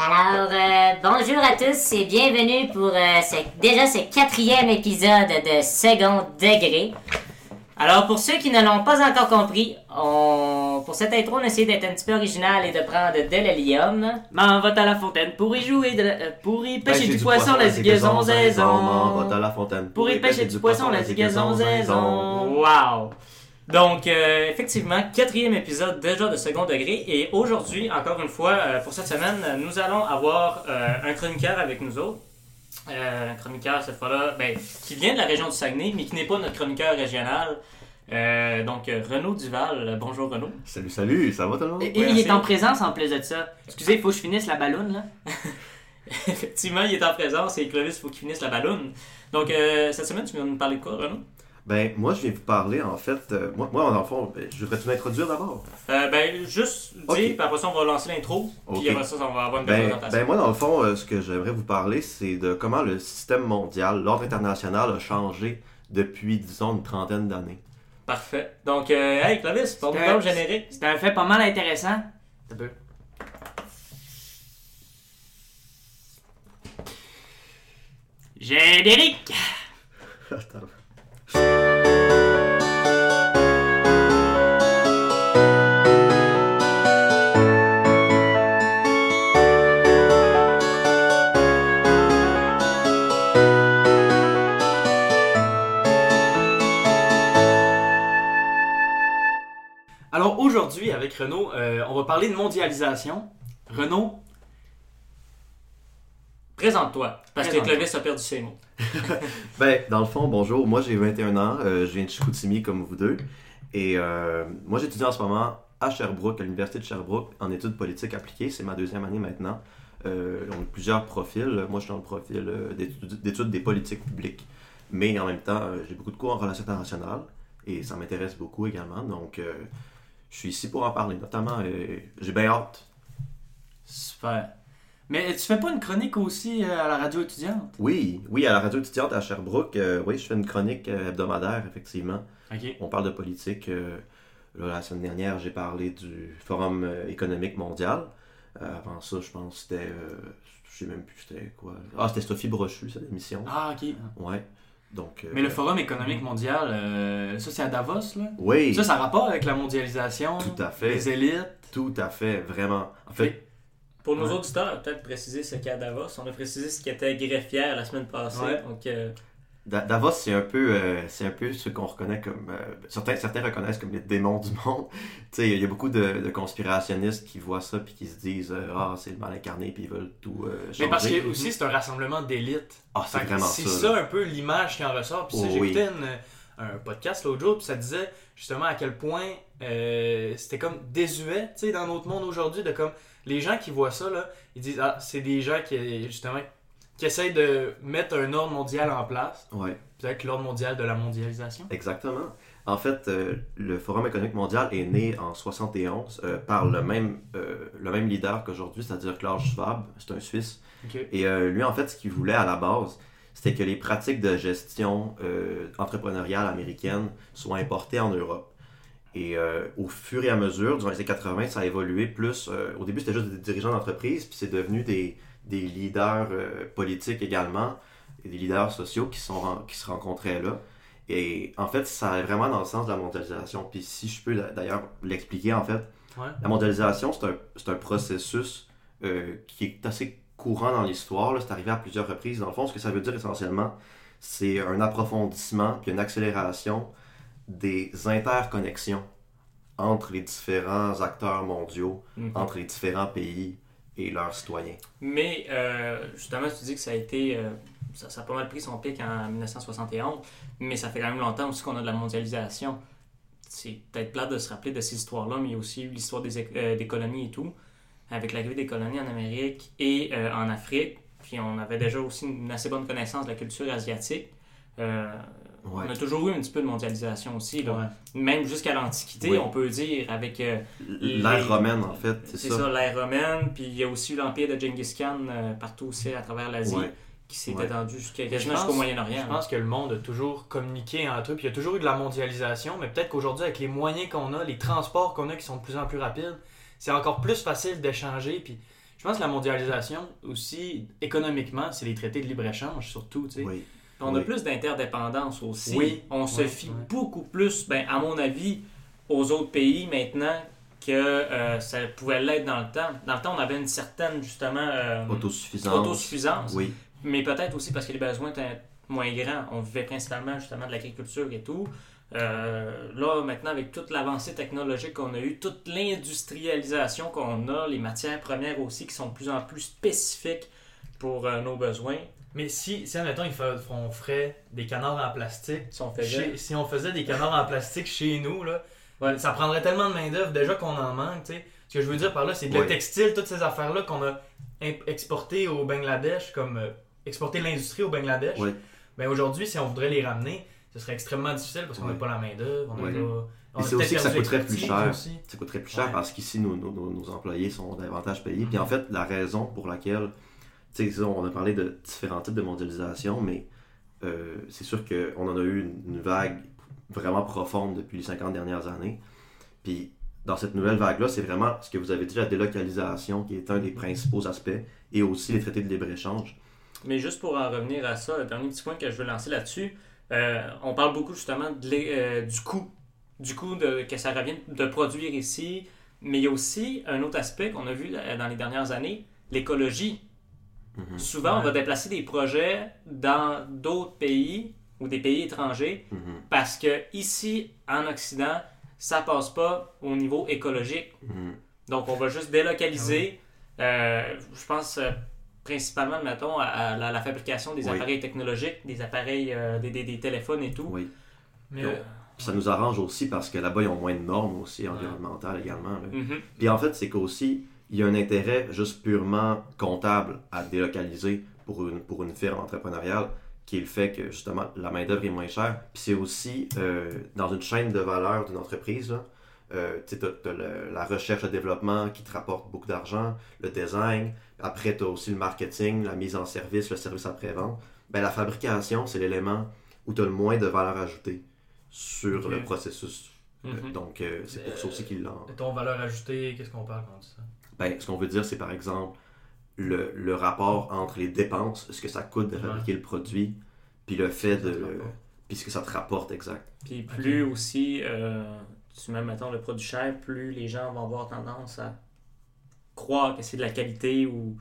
Alors, euh, bonjour à tous et bienvenue pour euh, ce- déjà ce quatrième épisode de Second Degré. Alors, pour ceux qui ne l'ont pas encore compris, on... pour cette intro, on a essayé d'être un petit peu original et de prendre de l'hélium. M'en va à la fontaine pour y jouer, de la- euh, pour y pêcher Pêcher du poisson, la zigaison zézon. Va à la fontaine. Pour y pêcher du poisson, la zigaison zézon. Wow! Donc, euh, effectivement, quatrième épisode déjà de second degré. Et aujourd'hui, encore une fois, euh, pour cette semaine, nous allons avoir euh, un chroniqueur avec nous autres. Euh, un chroniqueur, cette fois-là, ben, qui vient de la région du Saguenay, mais qui n'est pas notre chroniqueur régional. Euh, donc, Renaud Duval. Bonjour, Renaud. Salut, salut, ça va tout le monde? Et, et Oui, il merci. est en présence en plus de ça. Excusez, il faut que je finisse la balloune là. Effectivement, il est en présence et Clovis, il faut qu'il finisse la balloune. Donc, euh, cette semaine, tu viens nous parler de quoi, Renaud? Ben, moi, je viens vous parler, en fait, euh, moi, moi, dans le fond, ben, je voudrais tout m'introduire d'abord. Euh, ben, juste dire, puis après ça, on va lancer l'intro. Ok. Puis après ça, on va avoir une belle Ben, présentation. ben, moi, dans le fond, euh, ce que j'aimerais vous parler, c'est de comment le système mondial, l'ordre international a changé depuis, disons, une trentaine d'années. Parfait. Donc, euh, hey, Clovis, pour nous générique. C'était un fait pas mal intéressant. Un peu. Générique! Attends. Alors aujourd'hui, avec Renaud, euh, on va parler de mondialisation. Renaud, Présente-toi. Parce que Présente-toi. Clovis a perdu ses mots. Ben, dans le fond, bonjour, moi j'ai 21 ans, euh, je viens de Chicoutimi comme vous deux. Et euh, moi j'étudie en ce moment à Sherbrooke, à l'Université de Sherbrooke, en études politiques appliquées. C'est ma deuxième année maintenant. Euh, on a plusieurs profils. Moi je suis dans le profil euh, d'études des politiques publiques. Mais en même temps, euh, j'ai beaucoup de cours en relations internationales et ça m'intéresse beaucoup également. Donc je suis ici pour en parler, notamment. j'ai bien hâte. super. Mais tu fais pas une chronique aussi euh, à la radio étudiante? Oui, oui, à la radio étudiante à Sherbrooke, euh, oui, je fais une chronique euh, hebdomadaire, effectivement. Ok. On parle de politique. euh, là, la semaine dernière, j'ai parlé du Forum économique mondial. Avant ça, je pense que c'était. je sais même plus c'était quoi. Ah, c'était Sophie Brochu, cette émission. Ah, ok. Ouais. Donc. Mais le Forum économique mondial, euh, ça c'est à Davos, là? Oui, Ça, ça a rapport avec la mondialisation, Tout à fait. les élites? tout à fait, vraiment. En fait, Pour nos Ouais. auditeurs, peut-être préciser ce qu'est à Davos. On a précisé ce qui était greffière la semaine passée. Ouais. Donc, euh, Da- Davos, c'est un peu, euh, c'est un peu ce qu'on reconnaît comme, euh, certains, certains reconnaissent comme les démons du monde. tu sais, il y a beaucoup de, de conspirationnistes qui voient ça puis qui se disent, euh, ah, c'est le mal incarné puis ils veulent tout euh, changer. Mais parce que aussi c'est un rassemblement d'élites. ah, c'est vraiment C'est ça. ça là. un peu l'image qui en ressort. Puis ça, Oh, j'écoutais oui. une- un podcast l'autre jour, puis ça disait justement à quel point euh, c'était comme désuet, tu sais, dans notre monde aujourd'hui, de comme les gens qui voient ça, là, ils disent ah, c'est des gens qui justement qui essayent de mettre un ordre mondial en place, Ouais. peut-être l'ordre mondial de la mondialisation. Exactement. En fait, euh, le Forum économique mondial est né en 71 euh, par le même, euh, le même leader qu'aujourd'hui, c'est-à-dire Klaus Schwab, c'est un Suisse. Et lui, en fait, ce qu'il voulait à la base, c'était que les pratiques de gestion entrepreneuriale américaine soient importées en Europe. Et euh, au fur et à mesure, durant les années 80, ça a évolué plus. euh, au début, c'était juste des dirigeants d'entreprise, puis c'est devenu des, des leaders euh, politiques également, et des leaders sociaux qui, sont, qui se rencontraient là. Et en fait, ça allait vraiment dans le sens de la mondialisation. Puis si je peux d'ailleurs l'expliquer, en fait, Ouais. la mondialisation, c'est un, un processus qui est assez courant dans l'histoire. C'est arrivé à plusieurs reprises. Dans le fond, ce que ça veut dire essentiellement, c'est un approfondissement puis une accélération des interconnexions entre les différents acteurs mondiaux, mhm. entre les différents pays et leurs citoyens. Mais euh, justement, tu dis que ça a été. euh, ça, ça a pas mal pris son pic en 1971, mais ça fait quand même longtemps aussi qu'on a de la mondialisation. C'est peut-être plate de se rappeler de ces histoires-là, mais il y a aussi eu l'histoire des, euh, des colonies et tout, avec l'arrivée des colonies en Amérique et euh, en Afrique. Puis on avait déjà aussi une assez bonne connaissance de la culture asiatique. Ouais. On a toujours eu un petit peu de mondialisation aussi, là. Ouais. même jusqu'à l'Antiquité, Oui. on peut dire, avec euh, L'ère romaine, en fait, c'est ça. ça, l'ère romaine, puis il y a aussi eu l'empire de Genghis Khan euh, partout aussi à travers l'Asie, Ouais. qui s'est Ouais. étendu jusqu'à Je quasiment pense- jusqu'au Moyen-Orient. Je pense que le monde a toujours communiqué entre eux, puis il y a toujours eu de la mondialisation, mais peut-être qu'aujourd'hui, avec les moyens qu'on a, les transports qu'on a qui sont de plus en plus rapides, c'est encore plus facile d'échanger, puis je pense que la mondialisation aussi, économiquement, c'est les traités de libre-échange surtout, tu Oui. On a plus d'interdépendance aussi. Oui. On se Oui, fie oui. beaucoup plus, ben, à mon avis, aux autres pays maintenant que euh, ça pouvait l'être dans le temps. Dans le temps, on avait une certaine, justement, euh, Autosuffisance. autosuffisance. Oui. Mais peut-être aussi parce que les besoins étaient moins grands. On vivait principalement justement de l'agriculture et tout. Euh, là, maintenant, avec toute l'avancée technologique qu'on a eue, toute l'industrialisation qu'on a, les matières premières aussi qui sont de plus en plus spécifiques pour euh, nos besoins, Mais si, si admettons, il fa- on ferait des canards en plastique, si on chez- si on faisait des canards en plastique chez nous, là, Ouais. ça prendrait tellement de main-d'œuvre déjà qu'on en manque, tu sais. Ce que je veux dire par là, c'est que le textile, toutes ces affaires-là qu'on a exportées au Bangladesh, comme euh, exporter l'industrie au Bangladesh, Ouais. ben aujourd'hui, si on voudrait les ramener, ce serait extrêmement difficile parce qu'on n'a Ouais. pas la main-d'œuvre, on a Ouais. pas. on Et c'est aussi que ça coûterait plus cher. aussi. Ça coûterait plus cher Ouais. parce qu'ici, nos, nos- employés sont davantage payés. Puis en Mhm. fait, la raison pour laquelle, on a parlé de différents types de mondialisation, mais euh, c'est sûr qu'on en a eu une, vague vraiment profonde depuis les 50 dernières années. Puis dans cette nouvelle vague-là, c'est vraiment ce que vous avez dit, la délocalisation, qui est un des principaux aspects, et aussi les traités de libre-échange. Mais juste pour en revenir à ça, le dernier petit point que je veux lancer là-dessus, euh, on parle beaucoup justement euh, du coût, du coût de, que ça revient de produire ici, mais il y a aussi un autre aspect qu'on a vu dans les dernières années, l'écologie. Mhm. Souvent, on va déplacer des projets dans d'autres pays ou des pays étrangers Mhm. parce que ici, en Occident, ça passe pas au niveau écologique. Mhm. Donc, on va juste délocaliser. euh, je pense euh, principalement, mettons, à, à la, la fabrication des Oui. appareils technologiques, des appareils, euh, des, des- des téléphones et tout. Oui. Mais, Donc, euh, Puis ça nous arrange aussi parce que là-bas, ils ont moins de normes aussi environnementales également. Puis en fait, c'est qu'aussi, il y a un intérêt juste purement comptable à délocaliser pour une, pour une firme entrepreneuriale, qui est le fait que justement la main-d'œuvre est moins chère. Puis c'est aussi euh, dans une chaîne de valeur d'une entreprise, euh, tu as, la recherche et développement qui te rapporte beaucoup d'argent, le design, après tu as aussi le marketing, la mise en service, le service après-vente. Ben, la fabrication, c'est l'élément où tu as le moins de valeur ajoutée sur le processus. Mhm. Donc euh, c'est pour ça aussi qu'ils l'ont. ton valeur ajoutée, qu'est-ce qu'on parle quand on dit ça? Ben, ce qu'on veut dire, c'est par exemple le, le rapport entre les dépenses, ce que ça coûte de Ouais. fabriquer le produit, puis le fait de. Puis ce que ça te rapporte, exact. Puis plus aussi, euh, tu mets, mettons, le produit cher, plus les gens vont avoir tendance à croire que c'est de la qualité ou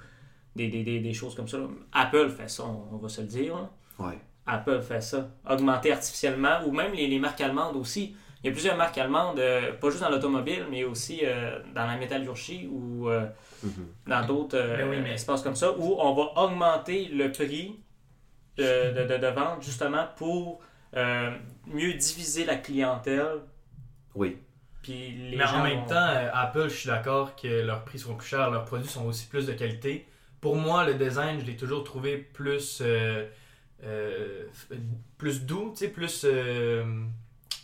des, des, des, des choses comme ça. Apple fait ça, on, on va se le dire. là. Ouais. Apple fait ça. Augmenter artificiellement, ou même les, les marques allemandes aussi. Il y a plusieurs marques allemandes, euh, pas juste dans l'automobile, mais aussi euh, dans la métallurgie ou euh, Mhm. dans d'autres euh, Ben oui, mais- espaces comme ça, où on va augmenter le prix de, de, de- de vente justement pour euh, mieux diviser la clientèle. Oui. Puis les Mais gens en même vont- temps, euh, Apple, je suis d'accord que leurs prix seront plus chers, leurs produits sont aussi plus de qualité. Pour moi, le design, je l'ai toujours trouvé plus, euh, euh, plus doux, tu sais, plus euh,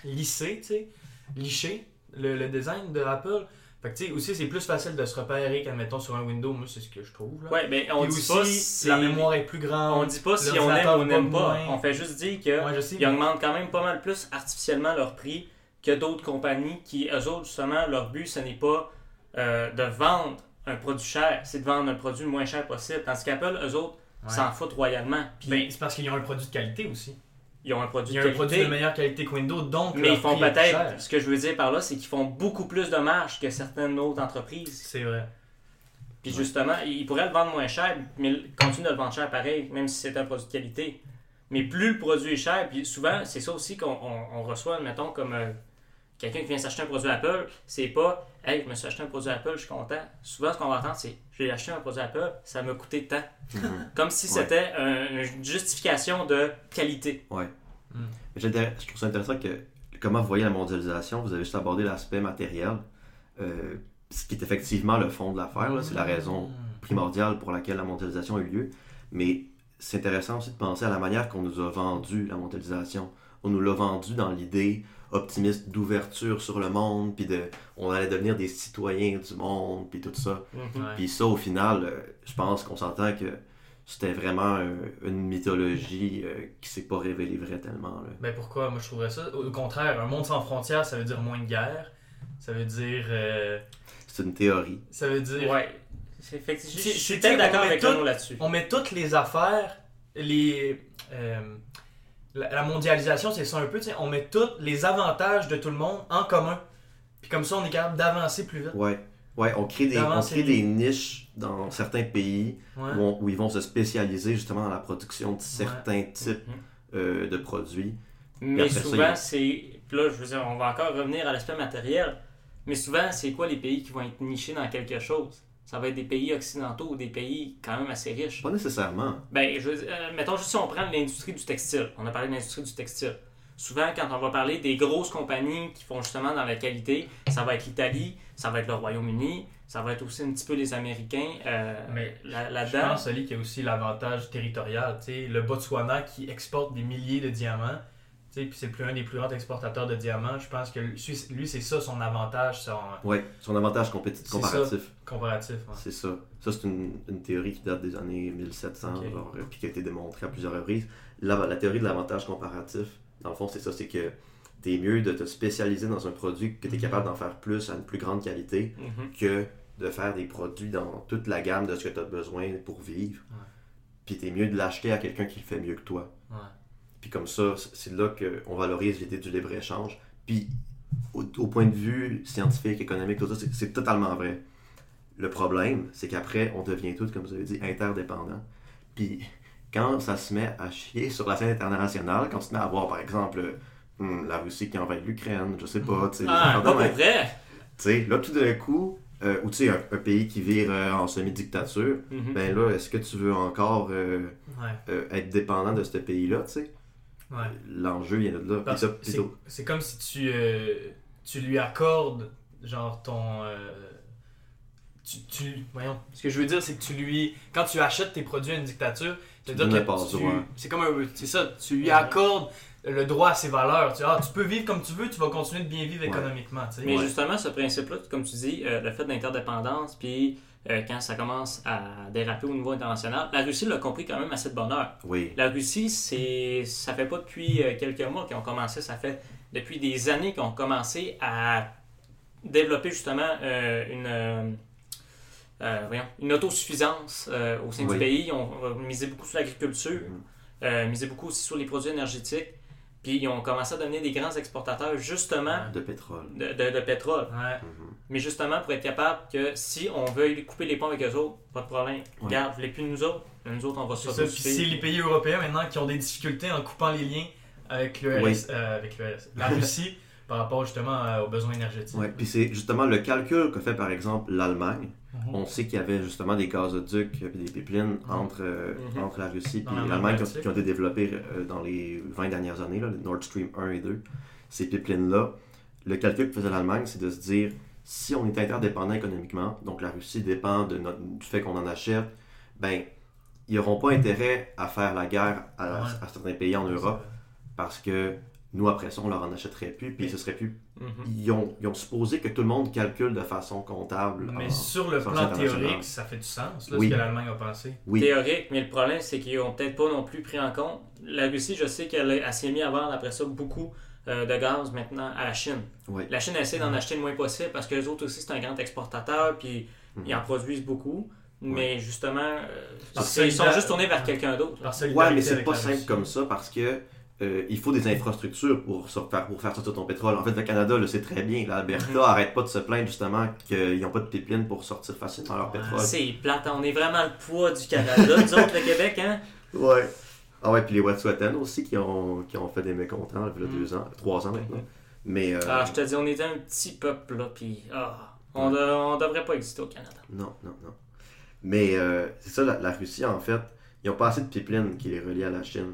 lissé, tu sais, liché, le, le design de Apple. Fait que, tu sais, aussi, c'est plus facile de se repérer qu'admettons sur un Windows, moi, c'est ce que je trouve. Là. Ouais, mais on Puis dit aussi, pas si la mémoire est plus grande. on dit pas si on aime ou on n'aime pas. moins. On fait juste dire que Ouais, je sais, ils mais- augmentent quand même pas mal plus artificiellement leur prix que d'autres compagnies qui, eux autres, justement, leur but, ce n'est pas euh, de vendre un produit cher, c'est de vendre un produit le moins cher possible. Tandis qu'Apple, eux autres, Ouais. s'en foutent royalement. Puis Ben, c'est parce qu'ils ont un produit de qualité aussi. Ils ont un produit de un produit de meilleure qualité que Windows, donc Mais ils font peut-être, ce que je veux dire par là, c'est qu'ils font beaucoup plus de marge que certaines autres entreprises. C'est vrai. Puis Ouais. justement, ils pourraient le vendre moins cher, mais continuent de le vendre cher pareil, même si c'est un produit de qualité. Mais plus le produit est cher, puis souvent, c'est ça aussi qu'on on- on reçoit, mettons, comme euh, quelqu'un qui vient s'acheter un produit Apple, c'est pas Hey, je me suis acheté un produit Apple, je suis content. Souvent, ce qu'on va entendre, c'est J'ai acheté un produit Apple, ça m'a coûté tant. Mhm. Comme si Ouais. c'était un- une justification de qualité. Mais j'intér- Je trouve ça intéressant que comment vous voyez la mondialisation, vous avez juste abordé l'aspect matériel, euh, ce qui est effectivement le fond de l'affaire, c'est la raison primordiale pour laquelle la mondialisation a eu lieu. Mais c'est intéressant aussi de penser à la manière qu'on nous a vendu la mondialisation. On nous l'a vendu dans l'idée optimiste d'ouverture sur le monde, puis de on allait devenir des citoyens du monde, puis tout ça. Ouais. Puis ça, au final, euh, je pense qu'on s'entend que c'était vraiment euh, une mythologie euh, qui s'est pas révélée vraie tellement. là. Ben pourquoi? Moi je trouverais ça. Au contraire, un monde sans frontières, ça veut dire moins de guerre. Ça veut dire. euh, C'est une théorie. ça veut dire. Ouais. C'est effectivement. Je je suis peut-être on d'accord met avec tout- Renaud là-dessus. On met toutes les affaires, les. La, la mondialisation, c'est ça un peu, tu sais, on met tous les avantages de tout le monde en commun. Puis comme ça, on est capable d'avancer plus vite. Ouais. Ouais, on crée des, on crée des niches dans certains pays Ouais. où, on- où ils vont se spécialiser justement dans la production de certains types Mhm. euh, de produits. Mais souvent, c'est. Puis là, je veux dire, on va encore revenir à l'aspect matériel. Mais souvent, c'est quoi les pays qui vont être nichés dans quelque chose? Ça va être des pays occidentaux ou des pays quand même assez riches. Pas nécessairement. Ben, je veux dire, euh, mettons juste si on prend l'industrie du textile. On a parlé de l'industrie du textile. Souvent, quand on va parler des grosses compagnies qui font justement dans la qualité, ça va être l'Italie, ça va être le Royaume-Uni, ça va être aussi un petit peu les Américains euh, Mais là- Je là-dedans. pense, Ali, qu'il y a aussi l'avantage territorial. tu sais, Le Botswana qui exporte des milliers de diamants, puis c'est plus- un des plus grands exportateurs de diamants. Je pense que lui, lui, c'est ça son avantage, son Ouais, son avantage compétitif, comparatif. comparatif. ouais. C'est ça. Ça, c'est une, une théorie qui date des années 1700, Ok. genre, euh, puis qui a été démontrée à plusieurs reprises. La, la théorie de l'avantage comparatif, dans le fond, c'est ça, c'est que t'es mieux de te spécialiser dans un produit que t'es Mhm. capable d'en faire plus à une plus grande qualité Mhm. que de faire des produits dans toute la gamme de ce que tu as besoin pour vivre. Ouais. Puis t'es mieux de l'acheter à quelqu'un qui le fait mieux que toi. Ouais. Puis comme ça, c'est là qu'on valorise l'idée du libre-échange. Puis au, au point de vue scientifique, économique, tout ça, c'est- totalement vrai. Le problème, c'est qu'après, on devient tous, comme vous avez dit, interdépendants. Puis quand ça se met à chier sur la scène internationale, quand on se met à voir, par exemple, hum, la Russie qui envahit l'Ukraine, je sais pas, tu sais, Ah, pas vrai Tu sais, là, tout d'un coup, euh, ou tu sais, un, un pays qui vire euh, en semi-dictature, Mhm. ben là, est-ce que tu veux encore euh, Ouais. euh, être dépendant de ce pays-là, tu sais? Ouais. L'enjeu vient de là. C'est comme si tu, euh, tu lui accordes, genre, ton. euh, tu, tu- voyons. Ce que je veux dire, c'est que tu lui. Quand tu achètes tes produits à une dictature, Tu C'est comme un. C'est ça, tu lui accordes le droit à ses valeurs. Tu, ah, tu peux vivre comme tu veux, tu vas continuer de bien vivre Ouais. économiquement, tu sais. Mais Ouais. justement, ce principe-là, comme tu dis, euh, le fait d'interdépendance, puis euh, quand ça commence à déraper au niveau international, la Russie l'a compris quand même assez de bonheur. Oui, La Russie, c'est, ça fait pas depuis euh, quelques mois qu'ils ont commencé, ça fait depuis des années qu'ils ont commencé à développer justement euh, une, euh, voyons, une autosuffisance euh, au sein Oui. du pays. Ils ont misé beaucoup sur l'agriculture, euh, misé beaucoup aussi sur les produits énergétiques, puis ils ont commencé à devenir des grands exportateurs justement de pétrole. de, de- de pétrole. Ouais. Mhm. Mais justement, pour être capable que si on veut couper les ponts avec eux autres, pas de problème. Ouais. Regarde, vous voulez plus de nous autres, nous autres, on va. Puis s'autosuffire. c'est les pays européens maintenant qui ont des difficultés en coupant les liens avec le Oui. RS, euh, avec le RS, la Russie par rapport justement euh, aux besoins énergétiques. Ouais, puis c'est justement le calcul que fait par exemple l'Allemagne. Mhm. On sait qu'il y avait justement des gazoducs et des pipelines entre, euh, Mhm. entre la Russie et l'Allemagne qui, ont- Baltique. qui ont été développés euh, dans les 20 dernières années, là, le Nord Stream 1 et 2. Ces pipelines-là, le calcul que faisait l'Allemagne, c'est de se dire si on est interdépendant économiquement, donc la Russie dépend de notre, du fait qu'on en achète, ben ils n'auront pas intérêt à faire la guerre à, Ouais. à certains pays en Europe parce que nous, après ça, on leur en achèterait plus, puis ce serait plus Mhm. ils ont, ils ont supposé que tout le monde calcule de façon comptable. Mais en- sur le plan théorique, ça fait du sens, là, Oui. ce que l'Allemagne a pensé. Oui, Théorique, mais le problème, c'est qu'ils ont peut-être pas non plus pris en compte. La Russie, je sais qu'elle s'est mise à vendre après ça beaucoup euh, de gaz maintenant à la Chine. oui. La Chine essaie d'en acheter le moins possible parce que les autres aussi, c'est un grand exportateur, puis Mhm. ils en produisent beaucoup. Mais justement, euh, ils sont juste tournés vers quelqu'un d'autre. Solidarité mais c'est pas simple comme ça parce que euh, il faut des infrastructures pour, faire, pour faire sortir ton pétrole. En fait, le Canada le sait très bien. L'Alberta Mhm. arrête pas de se plaindre justement qu'ils n'ont pas de pipeline pour sortir facilement leur pétrole. C'est plate, on est vraiment le poids du Canada, nous autres, le Québec, hein? Ouais. Ah ouais, puis les Wet'suwet'en aussi qui ont, qui ont fait des mécontents il y a Mhm. deux ans, trois ans maintenant. Mais euh, Ah, je te dis, on était un petit peuple, là, puis ah, on, de- on devrait pas exister au Canada. Non, non, non. Mais euh, c'est ça, la, la Russie, en fait, ils ont pas assez de pipelines qui les relient à la Chine.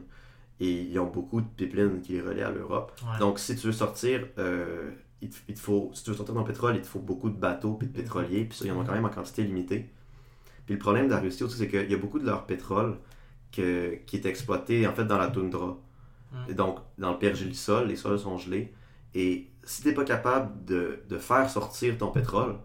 Et ils ont beaucoup de pipelines qui les relient à l'Europe. Ouais. Donc, si tu veux sortir, euh, il, te, il te faut, si tu veux sortir ton pétrole, il te faut beaucoup de bateaux puis de pétroliers. Puis ça, il y en a quand même en quantité limitée. Puis le problème de la Russie aussi, c'est qu'il y a beaucoup de leur pétrole que- qui est exploité, en fait, dans la toundra. Mm. Et donc, dans le pergélisol, les sols sont gelés. Et si tu n'es pas capable de, de faire sortir ton pétrole,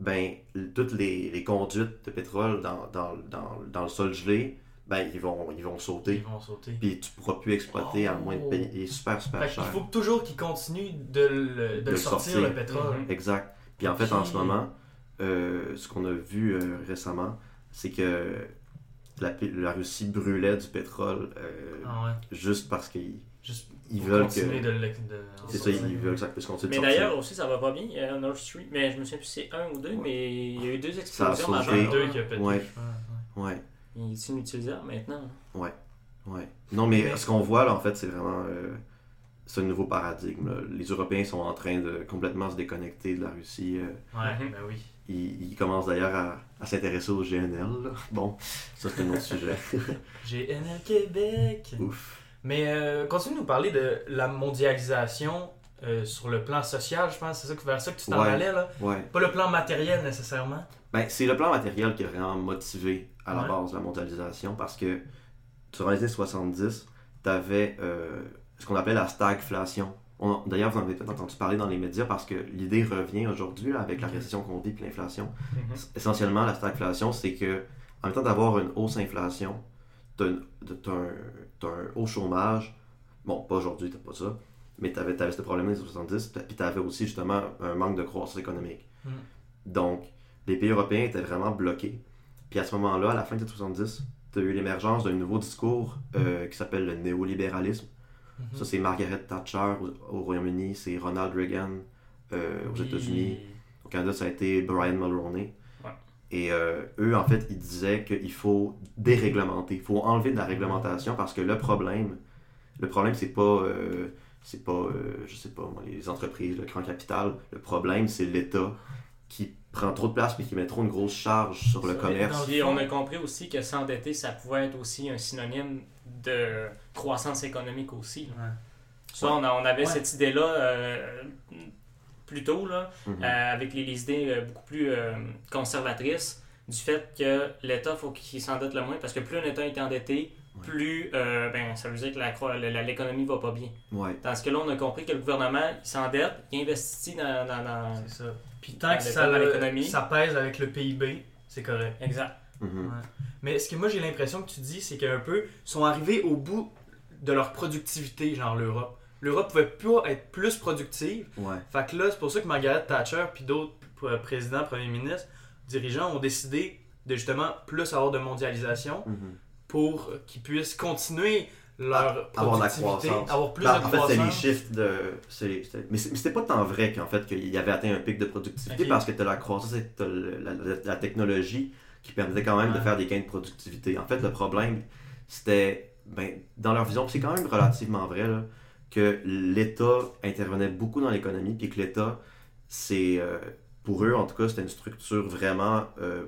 ben, toutes les, les conduites de pétrole dans, dans, dans, dans le sol gelé, ben, ils vont, ils vont Ils sauter. vont sauter. Puis tu pourras plus exploiter à moins de Oh. payer super, super Fait qu'il cher. faut toujours qu'ils continuent de le, de sortir, sortir. le pétrole. Mhm. Exact. Puis en fait, en ce moment, euh, ce qu'on a vu euh, récemment, c'est que la, la Russie brûlait du pétrole euh, Ah ouais. juste parce qu'ils ils veulent continuer que. de C'est ça, ils veulent que ça puisse continuer Mais d'ailleurs aussi, ça va pas bien. Il y a Nord Stream, mais je me souviens plus si c'est un ou deux, mais il y a eu deux Ça a explosions majeures. deux qui a pété, Ouais. ouais. Ouais, Il est inutilisable maintenant. ouais. Non, mais, Mais- ce qu'on voit là, en fait, c'est vraiment. euh, c'est un nouveau paradigme. là. Les Européens sont en train de complètement se déconnecter de la Russie. euh, Ouais, Mhm. ben oui. Ils commencent d'ailleurs à, à s'intéresser au GNL. là. Bon, ça c'est un autre sujet. GNL Québec. Ouf. Mais euh, continue de nous parler de la mondialisation euh, sur le plan social, je pense. C'est ça que vers ça que tu t'en Ouais. allais, là? Ouais. Pas le plan matériel nécessairement. Ben, c'est le plan matériel qui a vraiment motivé à la Ouais. base la mondialisation parce que durant les années 70, tu avais ce qu'on appelait la stagflation. D'ailleurs, vous en avez peut-être entendu parler dans les médias parce que l'idée revient aujourd'hui avec la Ok. récession qu'on vit et l'inflation. Mhm. Essentiellement, la stagflation, c'est que en même temps d'avoir une hausse inflation, tu as, un, t'as un haut chômage. Bon, pas aujourd'hui, tu pas ça. Mais tu avais, ce problème dans les années 70, puis tu avais aussi justement un manque de croissance économique. Mm. Donc, les pays européens étaient vraiment bloqués. Puis à ce moment-là, à la fin des années 70, tu as eu l'émergence d'un nouveau discours euh, qui s'appelle le néolibéralisme. Mhm. Ça, c'est Margaret Thatcher au, au Royaume-Uni, c'est Ronald Reagan euh, aux États-Unis. Au Canada, ça a été Brian Mulroney. Ouais. Et euh, eux, en fait, ils disaient qu'il faut déréglementer. Il faut enlever de la réglementation parce que le problème, le problème, c'est pas, euh, c'est pas, je sais pas, les entreprises, le grand capital. Le problème, c'est l'État qui prend trop de place mais qui met trop une grosse charge sur le commerce. on a compris aussi que s'endetter, ça pouvait être aussi un synonyme de croissance économique aussi. là. Ouais. Ça, on, a- on avait Ouais. cette idée-là euh, plus tôt, là, Mhm. euh, avec les, les idées euh, beaucoup plus euh, conservatrices du fait que l'État, faut qu'il s'endette le moins, parce que plus un État est endetté, Ouais. plus euh, ben, ça veut dire que l'économie va pas bien. Ouais. Tandis que là, on a compris que le gouvernement, il s'endette, il investit dans... dans- dans- C'est ça. Puis tant Dans que ça, ça pèse avec le PIB, c'est correct. Exact. Ouais. Mais ce que moi j'ai l'impression que tu dis, c'est qu'un peu, sont arrivés au bout de leur productivité, genre l'Europe. L'Europe pouvait pas être plus productive. Ouais. Fait que là, c'est pour ça que Margaret Thatcher puis d'autres euh, présidents, premiers ministres, dirigeants ont décidé de justement plus avoir de mondialisation Mhm. pour qu'ils puissent continuer leur Ah, avoir de la productivité, croissance. avoir plus Ben, de en fait, c'est les croissance. chiffres de. c'est- c'est- Mais c'était pas tant vrai qu'en fait qu'il y avait atteint un pic de productivité parce que tu as la croissance et la- la technologie qui permettait quand même de faire des gains de productivité. En fait, le problème, c'était. Ben, dans leur vision, c'est quand même relativement vrai, là, que l'État intervenait beaucoup dans l'économie, puis que l'État, c'est. euh, pour eux, en tout cas, c'était une structure vraiment. euh,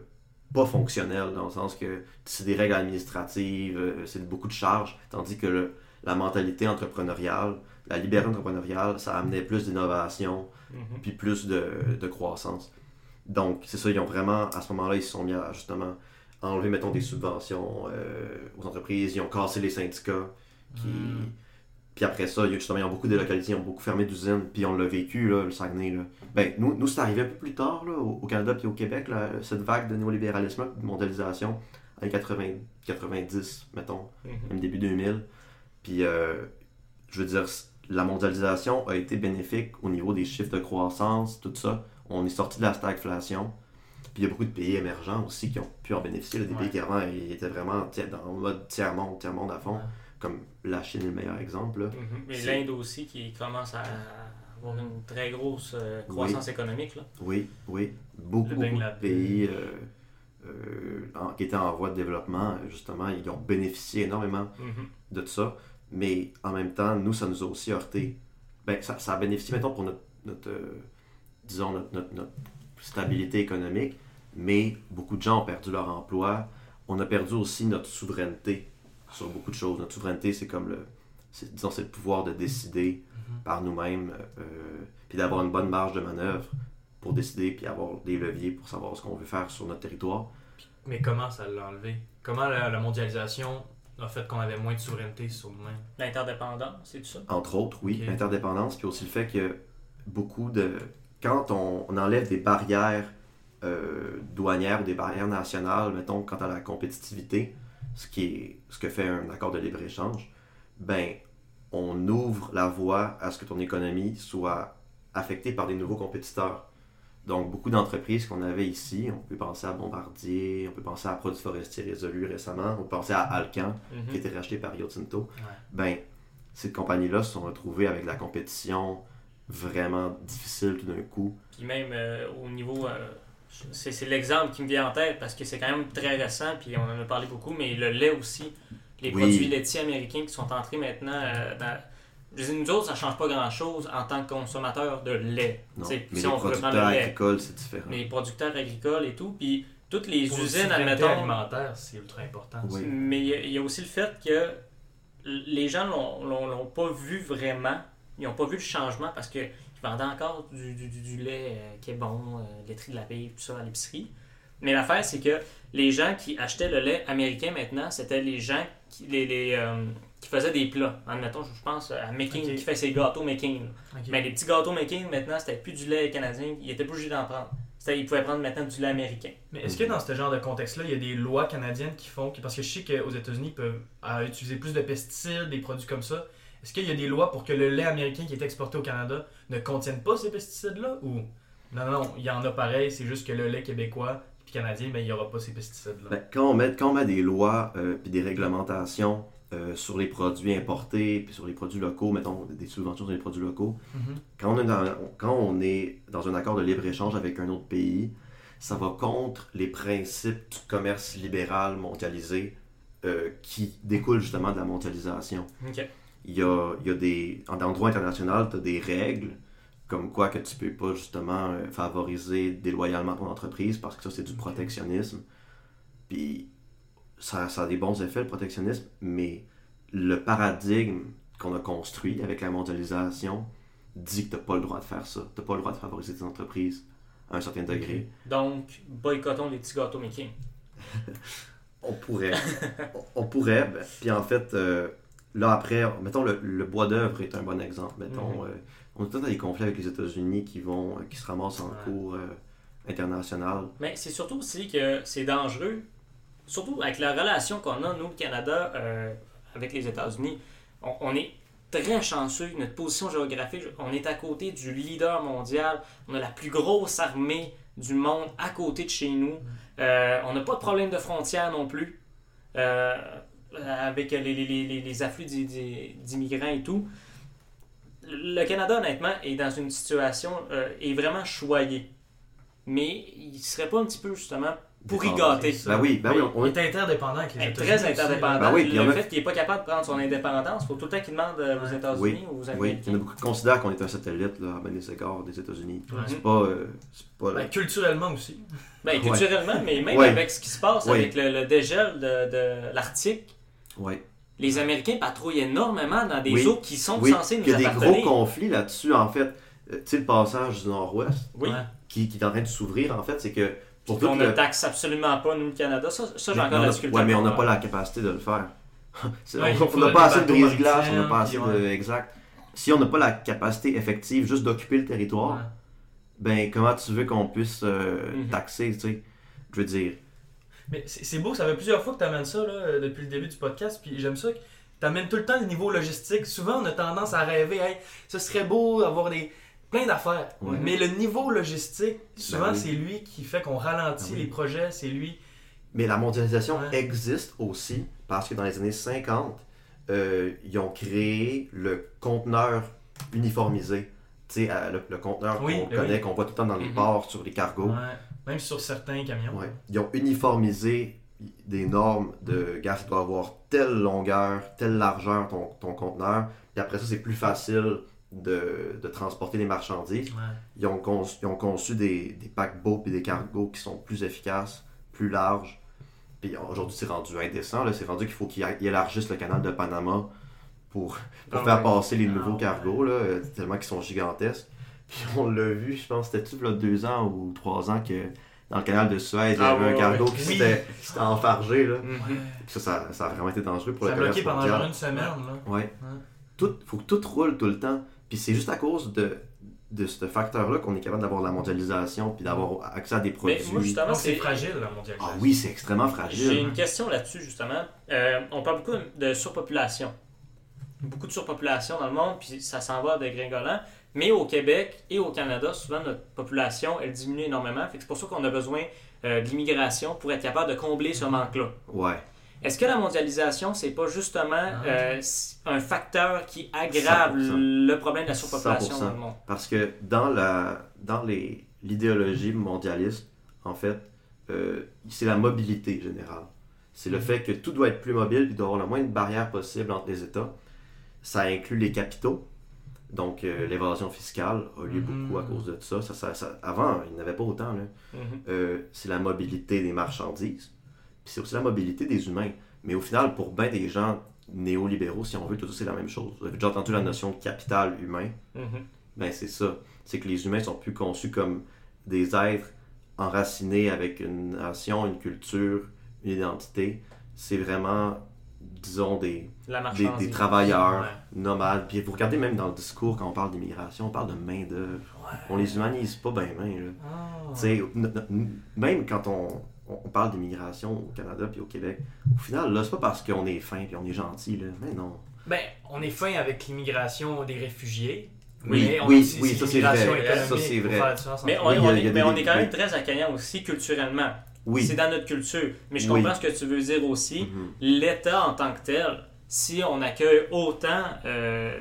pas fonctionnelle, dans le sens que c'est des règles administratives, euh, c'est beaucoup de charges, tandis que le- la mentalité entrepreneuriale, la liberté entrepreneuriale, ça amenait plus d'innovation, Mhm. puis plus de, de croissance. Donc, c'est ça, ils ont vraiment, à ce moment-là, ils se sont mis à justement enlever, mettons, des subventions euh, aux entreprises, ils ont cassé les syndicats, qui... Mm. Puis après ça, justement, ils ont beaucoup délocalisé, ils ont beaucoup fermé d'usines, puis on l'a vécu, là, le Saguenay. Là. Ben, nous, nous c'est arrivé un peu plus tard, là, au, Canada puis au Québec, là, cette vague de néolibéralisme, de mondialisation, en 80, 90, mettons Mhm. même début 2000. Puis, euh, je veux dire, la mondialisation a été bénéfique au niveau des chiffres de croissance, tout ça. On est sorti de la stagflation. Puis, il y a beaucoup de pays émergents aussi qui ont pu en bénéficier. là, des Ouais. pays qui avant ils étaient vraiment dans le mode tiers-monde, tiers-monde à fond. Ouais. Comme la Chine est le meilleur exemple. là. Mhm. Et C'est- l'Inde aussi qui commence à avoir une très grosse euh, croissance économique. Là. Oui, oui. Beaucoup, de pays euh, euh, en- qui étaient en voie de développement, justement, ils ont bénéficié énormément Mhm. de ça, mais en même temps, nous, ça nous a aussi heurté. Ben, ça, ça a bénéficié, mettons, pour notre, notre, disons, notre, notre- notre stabilité économique, mais beaucoup de gens ont perdu leur emploi. On a perdu aussi notre souveraineté sur beaucoup de choses. Notre souveraineté, c'est comme le, disons, c'est le pouvoir de décider Mhm. par nous-mêmes, euh, puis d'avoir une bonne marge de manœuvre pour décider, puis avoir des leviers pour savoir ce qu'on veut faire sur notre territoire. Mais comment ça l'a enlevé? Comment la, la mondialisation a fait qu'on avait moins de souveraineté sur nous-mêmes? L'interdépendance, c'est tout ça? Entre autres, oui, l'interdépendance, puis aussi le fait que beaucoup de. Quand on, on enlève des barrières euh, douanières ou des barrières nationales, mettons, quant à la compétitivité, ce, qui est, ce que fait un accord de libre-échange, ben, on ouvre la voie à ce que ton économie soit affectée par des nouveaux compétiteurs. Donc, beaucoup d'entreprises qu'on avait ici, on peut penser à Bombardier, on peut penser à Produits Forestiers Résolus récemment, on peut penser à Alcan, Mhm. qui a été racheté par Rio Tinto. Ouais. Ben, ces compagnies-là se sont retrouvées avec la compétition vraiment difficile tout d'un coup. Puis même euh, au niveau. euh, c'est c'est l'exemple qui me vient en tête parce que c'est quand même très récent, puis on en a parlé beaucoup, mais le lait aussi. Les Oui. produits laitiers américains qui sont entrés maintenant euh, dans. Je dire, nous autres, ça change pas grand-chose en tant que consommateurs de lait. Non. Mais si les on producteurs le lait, agricoles, c'est différent. mais les producteurs agricoles et tout, puis toutes les Pour usines, admettons. alimentaire, c'est ultra important. Oui. Mais il y a- il y, a aussi le fait que les gens l'ont- l'ont l'ont pas vu vraiment. Ils n'ont pas vu le changement parce qu'ils vendaient encore du, du- du- du lait euh, qui est bon, euh, laiterie de la paix, tout ça à l'épicerie. Mais l'affaire, c'est que les gens qui achetaient le lait américain maintenant, c'était les gens qui, les, les, euh, qui faisaient des plats. Admettons, je pense à McCain Ok. qui fait ses gâteaux McCain. Ok. Mais les petits gâteaux McCain, maintenant, c'était plus du lait canadien. Ils étaient pas obligés d'en prendre. Ils pouvaient prendre maintenant du lait américain. Mais est-ce que dans ce genre de contexte-là, il y a des lois canadiennes qui font que. Parce que je sais qu'aux États-Unis, ils peuvent euh, utiliser plus de pesticides, des produits comme ça. Est-ce qu'il y a des lois pour que le lait américain qui est exporté au Canada ne contienne pas ces pesticides-là Ou? Non, non, il y en a pareil, c'est juste que le lait québécois puis canadien, ben, il n'y aura pas ces pesticides-là. Ben, quand, on met, quand on met des lois euh, puis des réglementations euh, sur les produits importés puis sur les produits locaux, mettons des subventions sur les produits locaux, Mhm. quand on est dans, quand on est dans un accord de libre-échange avec un autre pays, ça va contre les principes du commerce libéral mondialisé euh, qui découlent justement de la mondialisation. OK. Il y a, il y a des. En, droit international, tu as des règles comme quoi que tu peux pas justement euh, favoriser déloyalement ton entreprise parce que ça, c'est du protectionnisme. Puis ça, ça a des bons effets, le protectionnisme, mais le paradigme qu'on a construit avec la mondialisation dit que tu pas le droit de faire ça. Tu pas le droit de favoriser tes entreprises à un certain degré. Donc, boycottons les petits gâteaux McCain. On pourrait. on, on pourrait. ben, puis en fait, euh, là après, mettons le, le bois d'œuvre est un bon exemple. Mettons, Mhm. euh, on est dans des conflits avec les États-Unis qui vont, euh, qui se ramassent en Ouais. cours euh, international. Mais c'est surtout aussi que c'est dangereux, surtout avec la relation qu'on a, nous, le Canada, euh, avec les États-Unis. On, on est très chanceux, notre position géographique, on est à côté du leader mondial, on a la plus grosse armée du monde à côté de chez nous. Euh, on n'a pas de problème de frontières non plus, avec les, les, les, les- les afflux d'i- d'i- d'immigrants et tout. Le Canada, honnêtement, est dans une situation, euh, est vraiment choyé. Mais il serait pas un petit peu, justement, pour y Dépendant. gâter. Ça. Ben oui, ben oui, on, est interdépendant avec les Être États-Unis. très interdépendant. Ben oui, le a- fait qu'il n'est pas capable de prendre son indépendance, il faut tout le temps qu'il demande euh, aux. États-Unis ou aux Oui, il y Américains. en a beaucoup qui considèrent qu'on est un satellite là, à bien des égards des États-Unis. Ouais. C'est pas. euh, c'est pas Ben, culturellement aussi. Ben, Ouais. culturellement, mais même Ouais. avec ce qui se passe Ouais. avec le, le dégel de, de l'Arctique, ouais. les Américains patrouillent énormément dans des Oui. eaux qui sont Oui, censées nous il y a des gros conflits là-dessus, en fait. Euh, tu sais, le passage du Nord-Ouest Oui, qui, qui est en train de s'ouvrir, en fait, c'est que pour le... ne taxe absolument pas, nous, le Canada. Ça, ça j'ai encore on la difficulté. Ouais, mais on n'a pas la capacité de le faire. Ouais, on n'a pas assez de brise-glace, on n'a pas assez de. Exact. Si on n'a pas la capacité effective juste d'occuper le territoire, Ouais. ben comment tu veux qu'on puisse euh, Mhm. taxer, tu sais? Je veux dire. Mais c'est beau, ça fait plusieurs fois que tu amènes ça là, euh, depuis le début du podcast, puis j'aime ça que tu amènes tout le temps le niveau logistique. Souvent, on a tendance à rêver, hey, ce serait beau d'avoir des plein d'affaires. Ouais. Mais le niveau logistique, souvent, Ben oui. c'est lui qui fait qu'on ralentit Ben oui. les projets, c'est lui. Mais la mondialisation Ouais. existe aussi parce que dans les années 50, euh, ils ont créé le conteneur uniformisé. Tu sais, le, le conteneur Oui, qu'on ben connaît, qu'on voit tout le temps dans les Mhm. ports, sur les cargos. Ouais. Même sur certains camions. Ouais. Ils ont uniformisé des normes de gars, tu dois avoir telle longueur, telle largeur ton, ton conteneur. Puis après ça, c'est plus facile de, de transporter les marchandises. Ouais. Ils ont conçu, ils ont conçu des, des paquebots et des cargos qui sont plus efficaces, plus larges. Puis aujourd'hui, c'est rendu indécent. C'est rendu qu'il faut qu'ils élargissent le canal de Panama pour, pour Ah faire ouais. passer les Ah nouveaux ouais. cargos, là, euh, tellement qu'ils sont gigantesques. Puis on l'a vu, je pense, c'était-tu là, deux ans ou trois ans que dans le canal de Suez, il y Ah avait ouais, un cargo ouais. qui Oui. s'était enfargé. Là. Mhm. Ça, ça, ça a vraiment été dangereux pour Ça a le commerce bloqué pendant genre une semaine. Là. Ouais. Tout, faut que tout roule tout le temps. Puis c'est juste à cause de, de ce facteur-là qu'on est capable d'avoir la mondialisation puis d'avoir accès à des produits. Mais moi, justement, c'est c'est fragile la mondialisation. Ah oui, c'est extrêmement J'ai fragile. une question là-dessus, justement. Euh, on parle beaucoup de surpopulation. Beaucoup de surpopulation dans le monde, puis ça s'en va dégringolant. Mais au Québec et au Canada, souvent notre population, elle diminue énormément. Fait que c'est pour ça qu'on a besoin euh, de l'immigration pour être capable de combler ce manque-là. Ouais. Est-ce que la mondialisation, c'est pas justement Ah. euh, un facteur qui aggrave 100%. le problème de la surpopulation 100%. dans le monde? Parce que dans la dans les l'idéologie mondialiste, en fait, euh, c'est la mobilité générale. C'est le Mhm. fait que tout doit être plus mobile, il doit y avoir le moins de barrières possible entre les États. Ça inclut les capitaux. Donc, euh, l'évasion fiscale a lieu Mhm. beaucoup à cause de ça. Ça, ça- ça- avant, il n'y en avait pas autant. Mhm. Euh, c'est la mobilité des marchandises. Puis c'est aussi la mobilité des humains. Mais au final, pour bien des gens néolibéraux, si on veut, tout ça, c'est la même chose. Vous avez déjà entendu la notion de capital humain? Mhm. Ben, c'est ça. C'est que les humains sont plus conçus comme des êtres enracinés avec une nation, une culture, une identité. C'est vraiment, disons, des, des, travailleurs Ouais. nomades. Puis vous regardez même dans le discours, quand on parle d'immigration, on parle de main-d'œuvre. Ouais. On les humanise pas bien, bien. là. Ah. Tu sais, n- n- même quand on, on parle d'immigration au Canada puis au Québec, au final, là, c'est pas parce qu'on est fin puis on est gentil, là. Mais non. Ben, on est fin avec l'immigration des réfugiés. Oui, mais on oui, oui, ça, c'est vrai. Ça, c'est Mais on, est, mais on quand même très accueillant aussi culturellement. Oui. C'est dans notre culture. Mais je Oui. comprends ce que tu veux dire aussi. Mhm. L'État en tant que tel, si on accueille autant euh,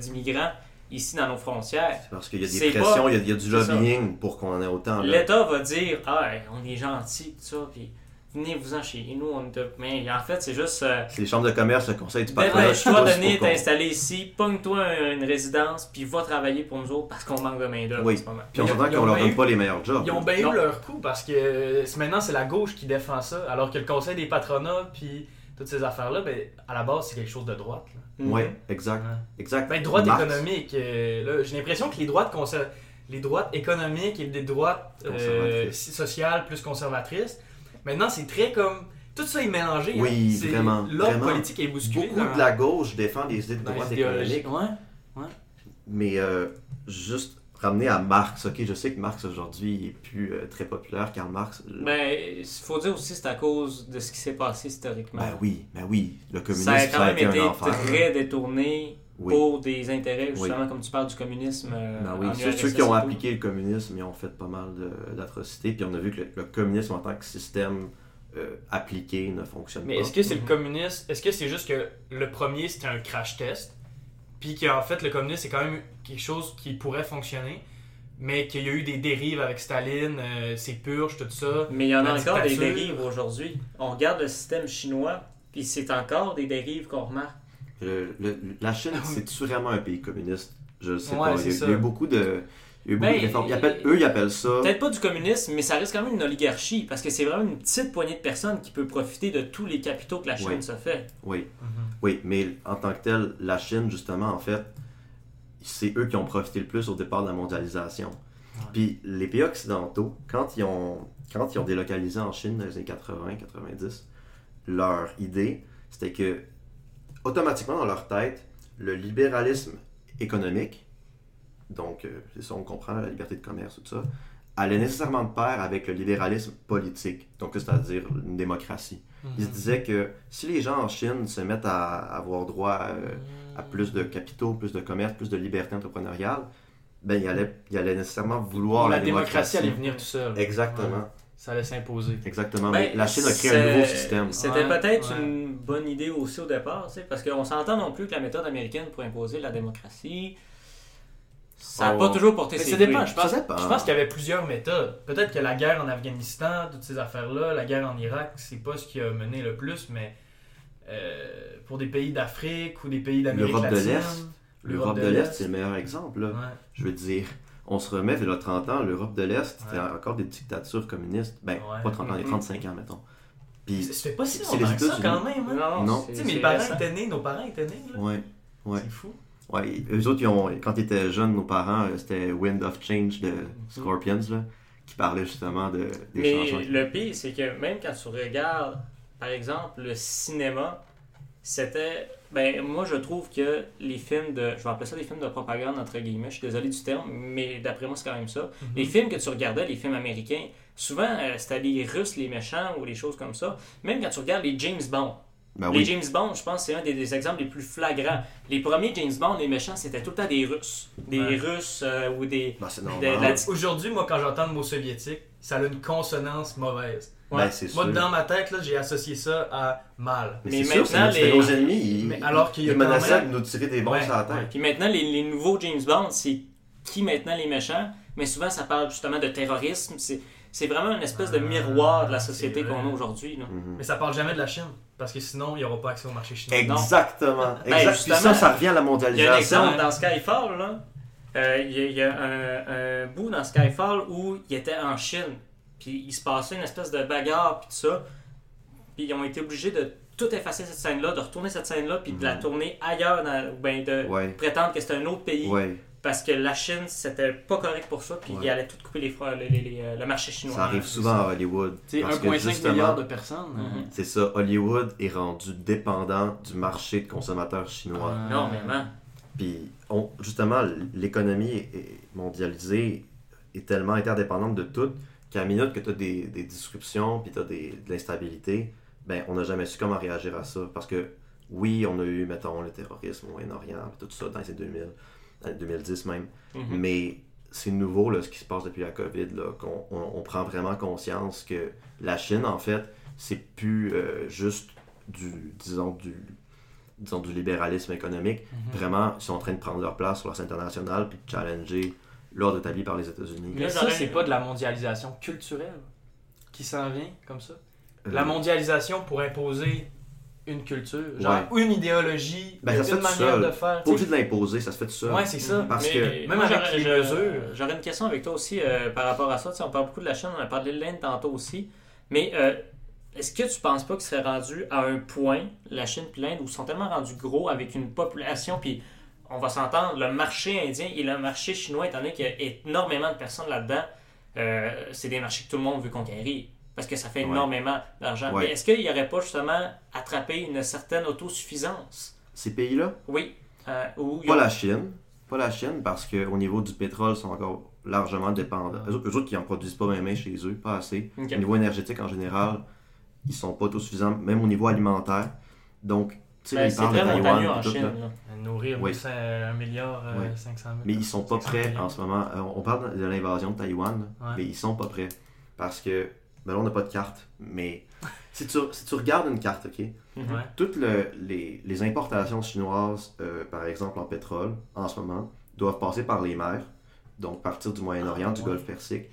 d'immigrants ici dans nos frontières, C'est parce qu'il y a des pressions, il y a, il y a du lobbying pour qu'on en ait autant. l'État va dire Ah, on est gentil, tout ça, puis venez-vous-en chez nous. On est de- Mais en fait, c'est juste. euh, C'est les chambres de commerce, le conseil du c'est pour qu'on- t'installer ici, pogne-toi un- une résidence, puis va travailler pour nous autres parce qu'on manque de main-d'œuvre Oui. en ce moment. Puis on Ils ont- s'entend qu'on leur bien donne eu- pas les meilleurs jobs. Ils ont bien eu leur coup parce que c'est- maintenant c'est la gauche qui défend ça, alors que le conseil des patronats puis toutes ces affaires-là, ben, à la base c'est quelque chose de droite. là. Ouais, Mhm. exact. exact. Ben, droite économique, euh, là, j'ai l'impression que les droites, les droites économiques et les droites euh, sociales plus conservatrices, maintenant c'est très comme. Tout ça est mélangé. hein. Oui, C'est- vraiment, L'ordre politique est bousculé. Beaucoup dans- de la gauche défend des idées de droite les idéologies. économique. Ouais. Mais euh, juste ramener à Marx, ok, je sais que Marx aujourd'hui il est plus euh, très populaire, Karl Marx. le- Ben, il faut dire aussi que c'est à cause de ce qui s'est passé historiquement. Ben oui, ben oui, le communisme ça a ça quand a, même été été un enfer. très détourné Oui. pour des intérêts, Oui. justement, comme tu parles du communisme. euh, Ben oui, en ceux, qui ont appliqué le communisme, ils ont fait pas mal d'atrocités. Puis on a vu que le, le communisme en tant que système euh, appliqué ne fonctionne Mais pas. est-ce que c'est Mhm. le communisme Est-ce que c'est juste que le premier c'était un crash test Puis qu'en fait le communisme c'est quand même quelque chose qui pourrait fonctionner, mais qu'il y a eu des dérives avec Staline, euh, ses purges, tout ça. Mais il y en a encore des dérives aujourd'hui. On regarde le système chinois, puis c'est encore des dérives qu'on remarque. Le- le- la Chine, c'est-tu vraiment un pays communiste? Je sais Ouais, pas. c'est Il y, a, ça. il y a eu beaucoup de. Il y a eu beaucoup Ben, de réformes. Ils appellent- eux, ils appellent ça. Peut-être pas du communisme, mais ça reste quand même une oligarchie, parce que c'est vraiment une petite poignée de personnes qui peut profiter de tous les capitaux que la Chine se fait. Oui. Oui, mais en tant que tel, la Chine, justement, en fait, c'est eux qui ont profité le plus au départ de la mondialisation. Puis les pays occidentaux, quand ils ont, quand ils ont délocalisé en Chine dans les années 80-90, leur idée, c'était que automatiquement dans leur tête, le libéralisme économique, donc euh, c'est ça, on comprend la liberté de commerce, tout ça, allait nécessairement de pair avec le libéralisme politique, donc c'est-à-dire une démocratie. Ils se disaient que si les gens en Chine se mettent à avoir droit euh, à plus de capitaux, plus de commerce, plus de liberté entrepreneuriale, ben ils allaient nécessairement vouloir la, la, démocratie allait venir tout seul. Exactement, Ça allait s'imposer. exactement. Ben, Mais la Chine a créé un nouveau système. C'était Ouais, peut-être ouais. une bonne idée aussi au départ, tu sais, parce qu'on s'entend non plus que la méthode américaine pour imposer la démocratie, ça n'a Oh. pas toujours porté Mais ses fruits. dépend. Je pense, Ça dépend. je pense qu'il y avait plusieurs méthodes. Peut-être que la guerre en Afghanistan, toutes ces affaires-là, la guerre en Irak, c'est pas ce qui a mené le plus, mais euh, pour des pays d'Afrique ou des pays d'Amérique L'Europe de latine. l'Est. L'Europe de l'Est, c'est le meilleur exemple. là. Ouais. Je veux dire, on se remet, il y a 30 ans, l'Europe de l'Est, c'était Ouais. encore des dictatures communistes. Ben, Ouais. pas 30 ans, les Mhm. 35 ans, mettons. Puis, Ça fait pas si C'est les longtemps que ça quand même. Hein? Non. Tu sais, mes parents récent. étaient nés, nos parents étaient nés. là. ouais, ouais. C'est fou. Ouais, eux autres, ils ont, quand ils étaient jeunes, nos parents, euh, c'était Wind of Change de Scorpions, là, qui parlait justement de, des Mais changements. le pire, c'est que même quand tu regardes, par exemple, le cinéma, c'était. Ben, moi, je trouve que les films de. Je vais appeler ça des films de propagande, entre guillemets. Je suis désolé du terme, mais d'après moi, c'est quand même ça. Les films que tu regardais, les films américains, souvent, euh, c'était les Russes, les méchants ou les choses comme ça. Même quand tu regardes les James Bond, Ben Les. James Bond, je pense, c'est un des, des exemples les plus flagrants. Les premiers James Bond, les méchants, c'était tout le temps des Russes. Des Ouais. Russes euh, ou des. Ben, c'est de normal. la- Aujourd'hui, moi, quand j'entends le mot soviétique, ça a une consonance mauvaise. Ben, Moi, sûr. dans ma tête, là, j'ai associé ça à mal. Mais, sûr, maintenant, c'était les- nos ennemis. Ils, Mais alors qu'il y a ils quand menaçaient même- de nous tirer des bombes Ouais, sur la tête. ouais. Puis maintenant, les, les nouveaux James Bond, c'est qui maintenant les méchants? Mais souvent, ça parle justement de terrorisme. C'est, c'est vraiment une espèce de Ah, miroir de la société qu'on a aujourd'hui. Mhm. Mais ça parle jamais de la Chine. Parce que sinon, il n'y aura pas accès au marché chinois. Exactement. Ben, exact. Puis justement, ça, ça revient à la Il y a un mondialisation. exemple dans Skyfall, là. Euh, il y a, il y a un, un bout dans Skyfall où il était en Chine. Puis il se passait une espèce de bagarre, puis tout ça. Puis ils ont été obligés de tout effacer cette scène-là, de retourner cette scène-là, puis de la Mhm. tourner ailleurs, dans, ou ben de Ouais. prétendre que c'était un autre pays. Ouais. Parce que la Chine, c'était pas correct pour ça, puis Ouais. il allait tout couper les, les- les- les- euh, le marché chinois. Ça arrive c'est souvent ça. à Hollywood. Que 1,5 justement, milliard de personnes. Hein. C'est ça, Hollywood est rendu dépendant du marché de consommateurs chinois. Ah. Énormément. Puis, on- justement, l'économie mondialisée est tellement interdépendante de tout qu'à la minute que tu as des, des disruptions puis tu as des, de l'instabilité, ben, on n'a jamais su comment réagir à ça. Parce que, oui, on a eu, mettons, le terrorisme au Moyen-Orient, tout ça dans les 2000, dans les 2010 même. Mhm. Mais c'est nouveau là, ce qui se passe depuis la COVID, qu'on on, on prend vraiment conscience que la Chine, en fait, c'est plus euh, juste du, disons, du, disons, du libéralisme économique. Mhm. Vraiment, ils sont en train de prendre leur place sur la scène internationale puis de challenger l'ordre établi par les États-Unis. Mais ça, c'est pas de la mondialisation culturelle qui s'en vient comme ça? La Euh, mondialisation pour imposer une culture, genre une idéologie, Ben, ça se une fait manière seul. de faire. Pas obligé de l'imposer, ça se fait tout seul. Ouais, c'est ça. Parce Mais que- même moi, avec j'aurais- les mesures. J'aurais une question avec toi aussi euh, par rapport à ça. On parle beaucoup de la Chine, on a parlé de l'Inde tantôt aussi. Mais euh, est-ce que tu penses pas qu'ils seraient rendus à un point, la Chine et l'Inde, où ils sont tellement rendus gros avec une population, puis on va s'entendre, le marché indien et le marché chinois, étant donné qu'il y a énormément de personnes là-dedans, euh, c'est des marchés que tout le monde veut conquérir. Parce que ça fait Ouais. énormément d'argent. Ouais. Mais est-ce qu'il n'y aurait pas justement attrapé une certaine autosuffisance? Ces pays-là, Oui. Euh, où pas ont- la Chine. Pas la Chine, parce qu'au niveau du pétrole, ils sont encore largement dépendants. Eux, autres- eux autres qui en produisent pas même chez eux, pas assez. Au niveau énergétique en général, ils sont pas autosuffisants, même au niveau alimentaire. Donc, tu sais, Ben, ils c'est parlent de Taïwan en tout, Chine. là. Nourrir Oui. 1 milliard euh, Ouais. 500 000. Mais ils sont pas 500 prêts millions. en ce moment. Euh, On parle de l'invasion de Taïwan, Ouais. mais ils sont pas prêts. Parce que, ben là, on n'a pas de carte. Mais si tu, si tu regardes une carte, OK, Mhm. Ouais. toutes le- les, les importations chinoises, euh, par exemple en pétrole, en ce moment, doivent passer par les mers, donc partir du Moyen-Orient, Ah, du ouais. Golfe Persique.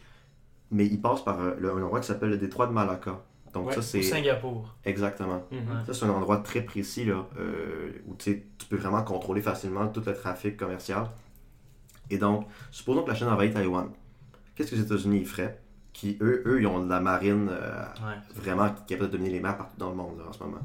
Mais ils passent par euh, le- un endroit qui s'appelle le détroit de Malacca. Donc Ouais, ça, c'est... Singapour. Exactement. Mhm. Ça, c'est un endroit très précis là, euh, où tu sais, tu peux vraiment contrôler facilement tout le trafic commercial. Et donc, supposons que la Chine envahit Taïwan. Qu'est-ce que les États-Unis feraient? Qui, eux, eux, ils ont de la marine euh, Ouais. vraiment qui est capable de dominer les mers partout dans le monde là, en ce moment.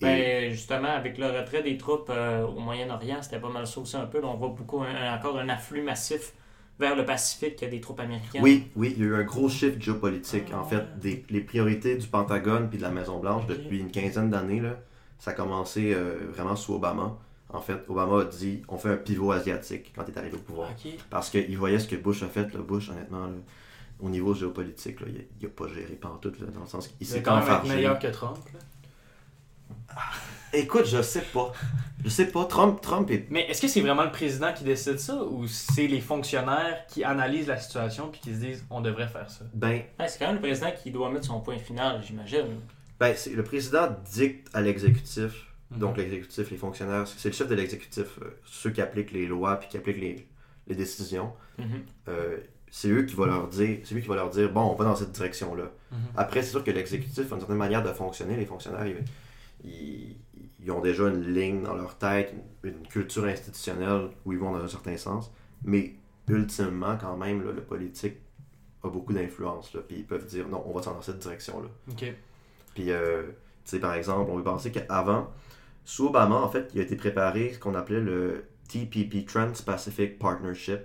Et- Ben, justement, avec le retrait des troupes euh, au Moyen-Orient, c'était pas mal ça aussi un peu. Là, on voit beaucoup un- encore un afflux massif vers le Pacifique il y a des troupes américaines. oui, oui, il y a eu un gros shift géopolitique. Ah, en fait, des, les priorités du Pentagone puis de la Maison-Blanche depuis une quinzaine d'années, ça a commencé euh, vraiment sous Obama. En fait, Obama a dit on fait un pivot asiatique quand il est arrivé au pouvoir. Parce qu'il voyait ce que Bush a fait, le Bush, honnêtement, là, au niveau géopolitique, là, il n'a pas géré pantoute, là, dans le sens qu'il Il s'est quand même meilleur que Trump. Écoute, je sais pas. Je sais pas. Trump, Trump est. Mais est-ce que c'est vraiment le président qui décide ça ou c'est les fonctionnaires qui analysent la situation puis qui se disent on devrait faire ça? Ben, c'est quand même le président qui doit mettre son point final, j'imagine. ben c'est- le président dicte à l'exécutif. Mhm. Donc, l'exécutif, les fonctionnaires, c'est le chef de l'exécutif, euh, ceux qui appliquent les lois puis qui appliquent les, les décisions. Mhm. Euh, c'est eux qui vont leur dire, c'est lui qui va leur dire, bon, on va dans cette direction-là. Mhm. Après, c'est sûr que l'exécutif a une certaine manière de fonctionner. Les fonctionnaires, ils, ils- ils ont déjà une ligne dans leur tête, une, une culture institutionnelle où ils vont dans un certain sens. Mais ultimement, quand même, là, le politique a beaucoup d'influence. Puis ils peuvent dire, non, on va dans cette direction-là. Puis, euh, tu sais, par exemple, on peut penser qu'avant, sous Obama, en fait, il a été préparé ce qu'on appelait le TPP, Trans-Pacific Partnership.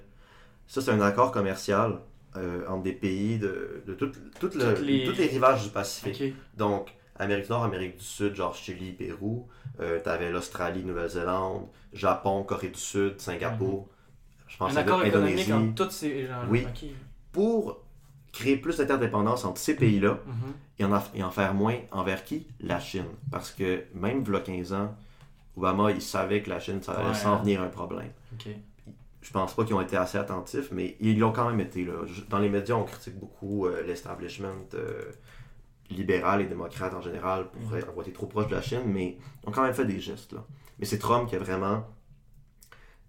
Ça, c'est un accord commercial euh, entre des pays de, de tout, tout le- Toutes les- tous les rivages du Pacifique. Donc, Amérique du Nord, Amérique du Sud, genre Chili, Pérou. Euh, T'avais l'Australie, Nouvelle-Zélande, Japon, Corée du Sud, Singapour. Je pense Un que accord économique Indonésie. entre tous ces gens Oui. Pour créer plus d'interdépendance entre ces pays-là Mhm. et en, en- et en faire moins envers qui? La Chine. Parce que même a 15 ans, Obama, il savait que la Chine, ça allait Ouais. s'en venir un problème. Ok. Je pense pas qu'ils ont été assez attentifs, mais ils l'ont quand même été. Là. Dans les médias, on critique beaucoup euh, l'establishment euh, libéral et démocrate en général pour Mhm. avoir été trop proche de la Chine, mais ils ont quand même fait des gestes. Là. Mais c'est Trump qui a vraiment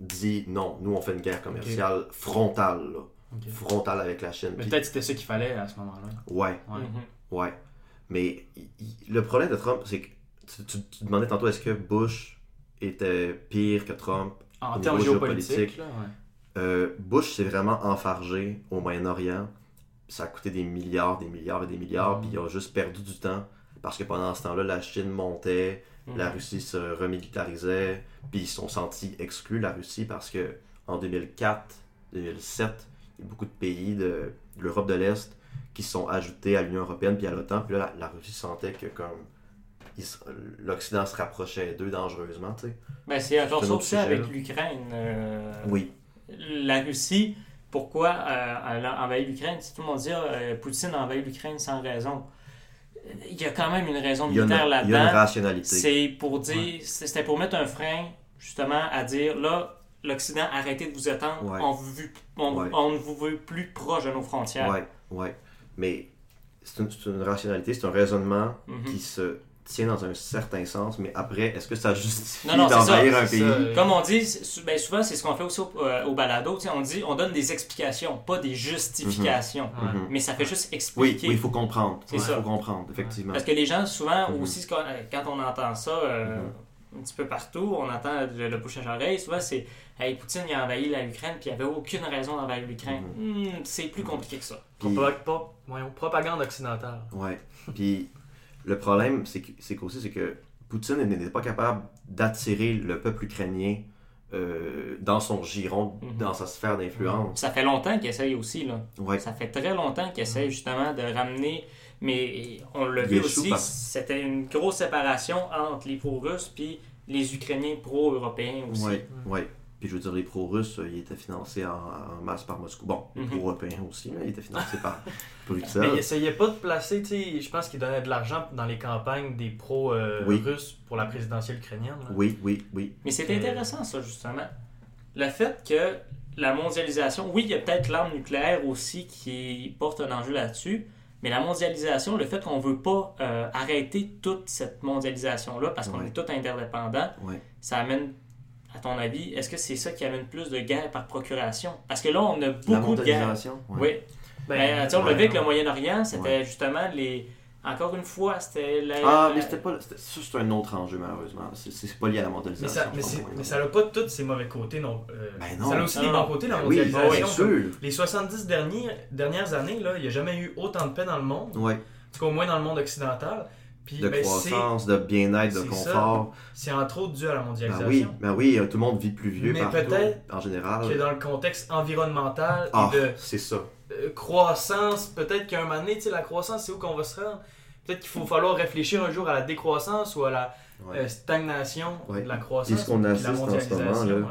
dit non, nous on fait une guerre commerciale frontale. Là. Frontale avec la Chine. Mais Puis- peut-être c'était ça qu'il fallait à ce moment-là. Ouais, Ouais. Mhm. ouais. Mais il- il- le problème de Trump, c'est que tu, tu- tu demandais tantôt est-ce que Bush était pire que Trump En termes géopolitiques, géopolitique? là, ouais. Euh, Bush s'est vraiment enfargé au Moyen-Orient. Ça a coûté des milliards, des milliards et des milliards, Mhm. puis ils ont juste perdu du temps parce que pendant ce temps-là, la Chine montait, la Russie se remilitarisait, puis ils se sont sentis exclus, la Russie, parce que en 2004, 2007, il y a beaucoup de pays de l'Europe de l'Est qui se sont ajoutés à l'Union européenne puis à l'OTAN, puis là, la, la Russie sentait que comme l'Occident se rapprochait d'eux dangereusement, tu sais. Ben, c'est un ça aussi sujet, avec l'Ukraine. euh, Oui, La Russie, pourquoi euh, elle a envahi l'Ukraine Si tout le monde dit euh, Poutine a envahi l'Ukraine sans raison. Il y a quand même une raison militaire il y a une là-dedans. rationalité. C'est pour dire, c'était pour mettre un frein justement à dire là, l'Occident, arrêtez de vous attendre, Ouais. on, veut- on- Ouais. on ne vous veut plus proche de nos frontières. Ouais, ouais. Mais c'est une, rationalité, c'est un raisonnement Mhm. qui se tient dans un certain sens, mais après, est-ce que ça justifie d'envahir un pays ça. Comme on dit, c'est- ben souvent c'est ce qu'on fait aussi au, euh, au balado, tu sais, on dit on donne des explications, pas des justifications. Ouais. Mhm. Mais ça fait juste expliquer. oui, il faut comprendre. C'est Il ça. faut comprendre, effectivement. Parce que les gens, souvent, Mhm. aussi, quand, quand on entend ça euh, un petit peu partout, on entend le, le bouche à oreille, souvent c'est Hey, Poutine il a envahi la Ukraine, puis il n'y avait aucune raison d'envahir l'Ukraine. Mhm. Hmm, c'est plus compliqué que ça. Puis- Propa- pas- voyons, propagande occidentale. Ouais. Puis le problème, c'est qu'aussi, c'est que Poutine n'est pas capable d'attirer le peuple ukrainien euh, dans son giron, Mhm. dans sa sphère d'influence. Ça fait longtemps qu'il essaye aussi, là. Ouais. Ça fait très longtemps qu'il essaye justement de ramener, mais on l'a Il vu aussi, c'était une grosse séparation entre les pro-russes puis les Ukrainiens pro-européens aussi. Ouais, ouais. Puis je veux dire, les pro-russes, euh, ils étaient financés en, en masse par Moscou. Bon, les Mhm. pro-européens aussi, là, ils étaient financés par Mais Bruxelles. il essayait pas de placer, tu sais, je pense qu'il donnait de l'argent dans les campagnes des pro-russes Oui. pour la présidentielle ukrainienne. là. Oui, oui, oui. Mais c'est Euh, intéressant, ça, justement. Le fait que la mondialisation, oui, il y a peut-être l'arme nucléaire aussi qui porte un enjeu là-dessus, mais la mondialisation, le fait qu'on ne veut pas euh, arrêter toute cette mondialisation-là parce qu'on est tous interdépendants, ça amène, à ton avis, est-ce que c'est ça qui amène plus de guerres par procuration? Parce que là, on a La beaucoup de guerres. mondialisation. ouais. Oui. Ben, tu sais, on ouais, le ouais. Moyen-Orient, c'était justement les. Encore une fois, c'était la. Ah, mais c'était pas. Ça, c'est un autre enjeu, malheureusement. C'est- pas lié à la Mais mondialisation. ça, mais, ouais. mais ça n'a pas tous ses mauvais côtés, non. euh, Ben non. Ça a aussi des non. bons côtés, la Oui, mondialisation. bien sûr. Les 70 derniers, dernières années, là, il n'y a jamais eu autant de paix dans le monde, Ouais. en tout cas au moins dans le monde occidental. De ben, croissance, de bien-être, de confort. c'est entre autres dû à la Ben mondialisation. oui, ben oui, euh, tout le monde vit plus vieux Mais partout, peut-être en général. Que dans le contexte environnemental Ah, et de c'est ça. euh, croissance, peut-être qu'à un moment donné, tu sais, la croissance, c'est où qu'on va se rendre. Peut-être qu'il faut falloir réfléchir un jour à la décroissance ou à la Ouais. euh, stagnation Ouais. de la croissance. Puis ce qu'on assiste en ce moment, là, euh,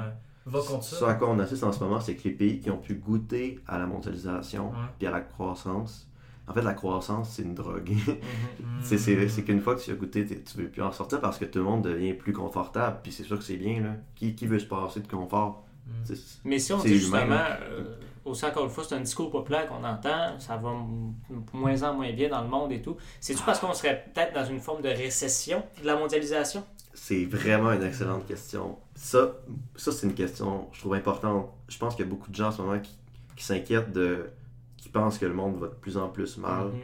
va contre ça. Ce à quoi on assiste en ce moment, c'est que les pays qui ont pu goûter à la mondialisation Ouais. puis à la croissance, en fait, la croissance, c'est une drogue. Mhm. C'est- qu'une fois que tu as goûté, tu veux plus en sortir parce que tout le monde devient plus confortable. Puis c'est sûr que c'est bien, là. Qui, qui veut se passer de confort? C'est- Mais si on dit humain, justement, là. euh, aussi encore une fois, c'est un discours populaire qu'on entend, ça va moins en moins bien dans le monde et tout. C'est-tu parce qu'on serait peut-être dans une forme de récession de la mondialisation? C'est vraiment une excellente question. Ça, ça c'est une question, je trouve importante. Je pense qu'il y a beaucoup de gens en ce moment qui, qui s'inquiètent de. Qui pensent que le monde va de plus en plus mal. Mhm.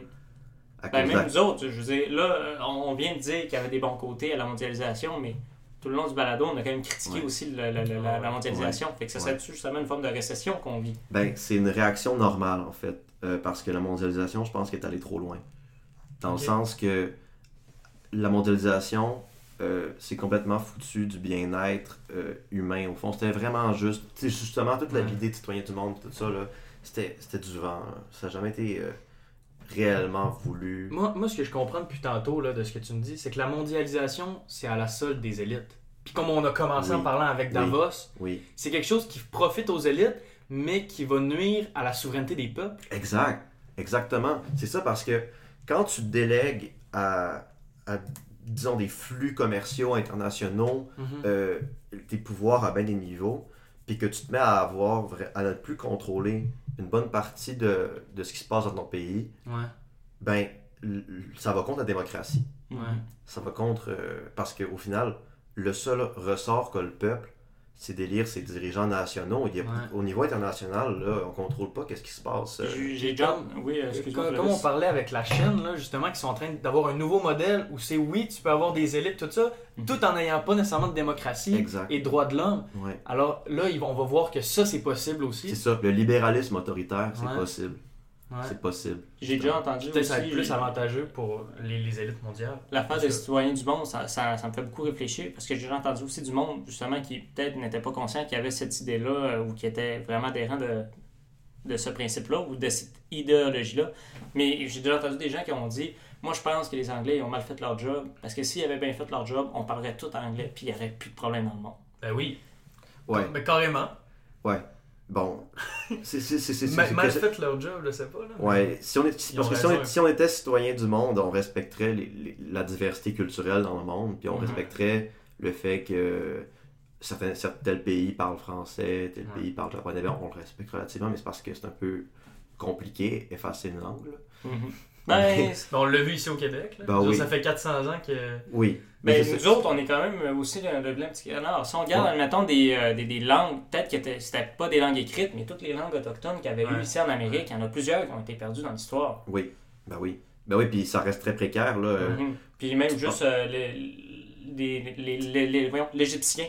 À Ben, de même nous autres, je veux dire, là, on vient de dire qu'il y avait des bons côtés à la mondialisation, mais tout le long du balado, on a quand même critiqué Ouais. aussi le- le- le- la, la mondialisation. Fait que ça Ouais. serait justement une forme de récession qu'on vit. Ben, c'est une réaction normale, en fait. euh, parce que la mondialisation, je pense qu'elle est allée trop loin. Dans le sens que la mondialisation, euh, c'est complètement foutu du bien-être euh, humain. Au fond, c'était vraiment juste. Tu sais, justement, toute la Ouais. vie des citoyens du monde, tout ça, là, c'était c'était du vent. là. Ça n'a jamais été euh, réellement voulu. Moi, moi, ce que je comprends depuis tantôt là, de ce que tu me dis, c'est que la mondialisation, c'est à la solde des élites. Puis comme on a commencé Oui. en parlant avec. Davos, Oui, c'est quelque chose qui profite aux élites, mais qui va nuire à la souveraineté des peuples. exact. Exactement. C'est ça parce que quand tu délègues à, à, disons, des flux commerciaux internationaux euh, tes pouvoirs à bien des niveaux, puis que tu te mets à avoir, à ne plus contrôler une bonne partie de, de ce qui se passe dans ton pays, Ouais. ben, ça va contre la démocratie. Ouais. Ça va contre. euh, parce qu'au final, le seul ressort qu'a le peuple, c'est d'élire ses dirigeants nationaux. Il y a- Ouais. Au niveau international, là, on contrôle pas qu'est-ce qui se passe. euh, J'ai déjà. Oui, euh, excuse-moi. Comme, comme on parlait avec la Chine, là, justement, qui sont en train d'avoir un nouveau modèle où c'est oui, tu peux avoir des élites, tout ça, Mhm. tout en n'ayant pas nécessairement de démocratie Exact. et de droits de l'homme. Ouais. Alors là, ils vont- on va voir que ça, c'est possible aussi. C'est ça. Le libéralisme autoritaire, c'est Ouais. possible. Ouais. C'est possible. J'ai déjà entendu Peut-être ça va être plus avantageux pour les, les élites mondiales. l'affaire Parce des citoyens du monde, ça, ça, ça me fait beaucoup réfléchir parce que j'ai déjà entendu aussi du monde justement qui peut-être n'était pas conscient qu'il y avait cette idée-là euh, ou qui était vraiment adhérent de, de ce principe-là ou de cette idéologie-là. Mais j'ai déjà entendu des gens qui ont dit Moi, je pense que les Anglais ils ont mal fait leur job parce que s'ils avaient bien fait leur job, on parlerait tout anglais puis il n'y aurait plus de problème dans le monde. Ben oui. Ouais. Mais carrément. Bon. C'est c'est- c'est- c'est- Ma- c'est- mal fait leur job, je sais pas. Là. Ouais, si on, est, parce que si on, si était citoyen du monde, on respecterait les- les- la diversité culturelle dans le monde, puis on Mhm. respecterait le fait que certains, certains, tel pays parle français, tel Ouais. pays parle japonais, ben, on le respecte relativement, mais c'est parce que c'est un peu compliqué, effacer une langue. Ben, Ben, on l'a vu ici au Québec. Là. Ben oui. Ça fait 400 ans que. Oui. Ben, Mais c'est nous autres, on est quand même aussi le, le petit canard. Si on regarde, Ouais. admettons, des, euh, des, des langues, peut-être que c'était pas des langues écrites, mais toutes les langues autochtones qu'il y avait eu ici en Amérique, il y en a plusieurs qui ont été perdues dans l'histoire. Oui, ben oui. Ben oui, puis ça reste très précaire, là. Mhm. Puis même juste euh, les- les- les- les- les- voyons, l'Égyptien.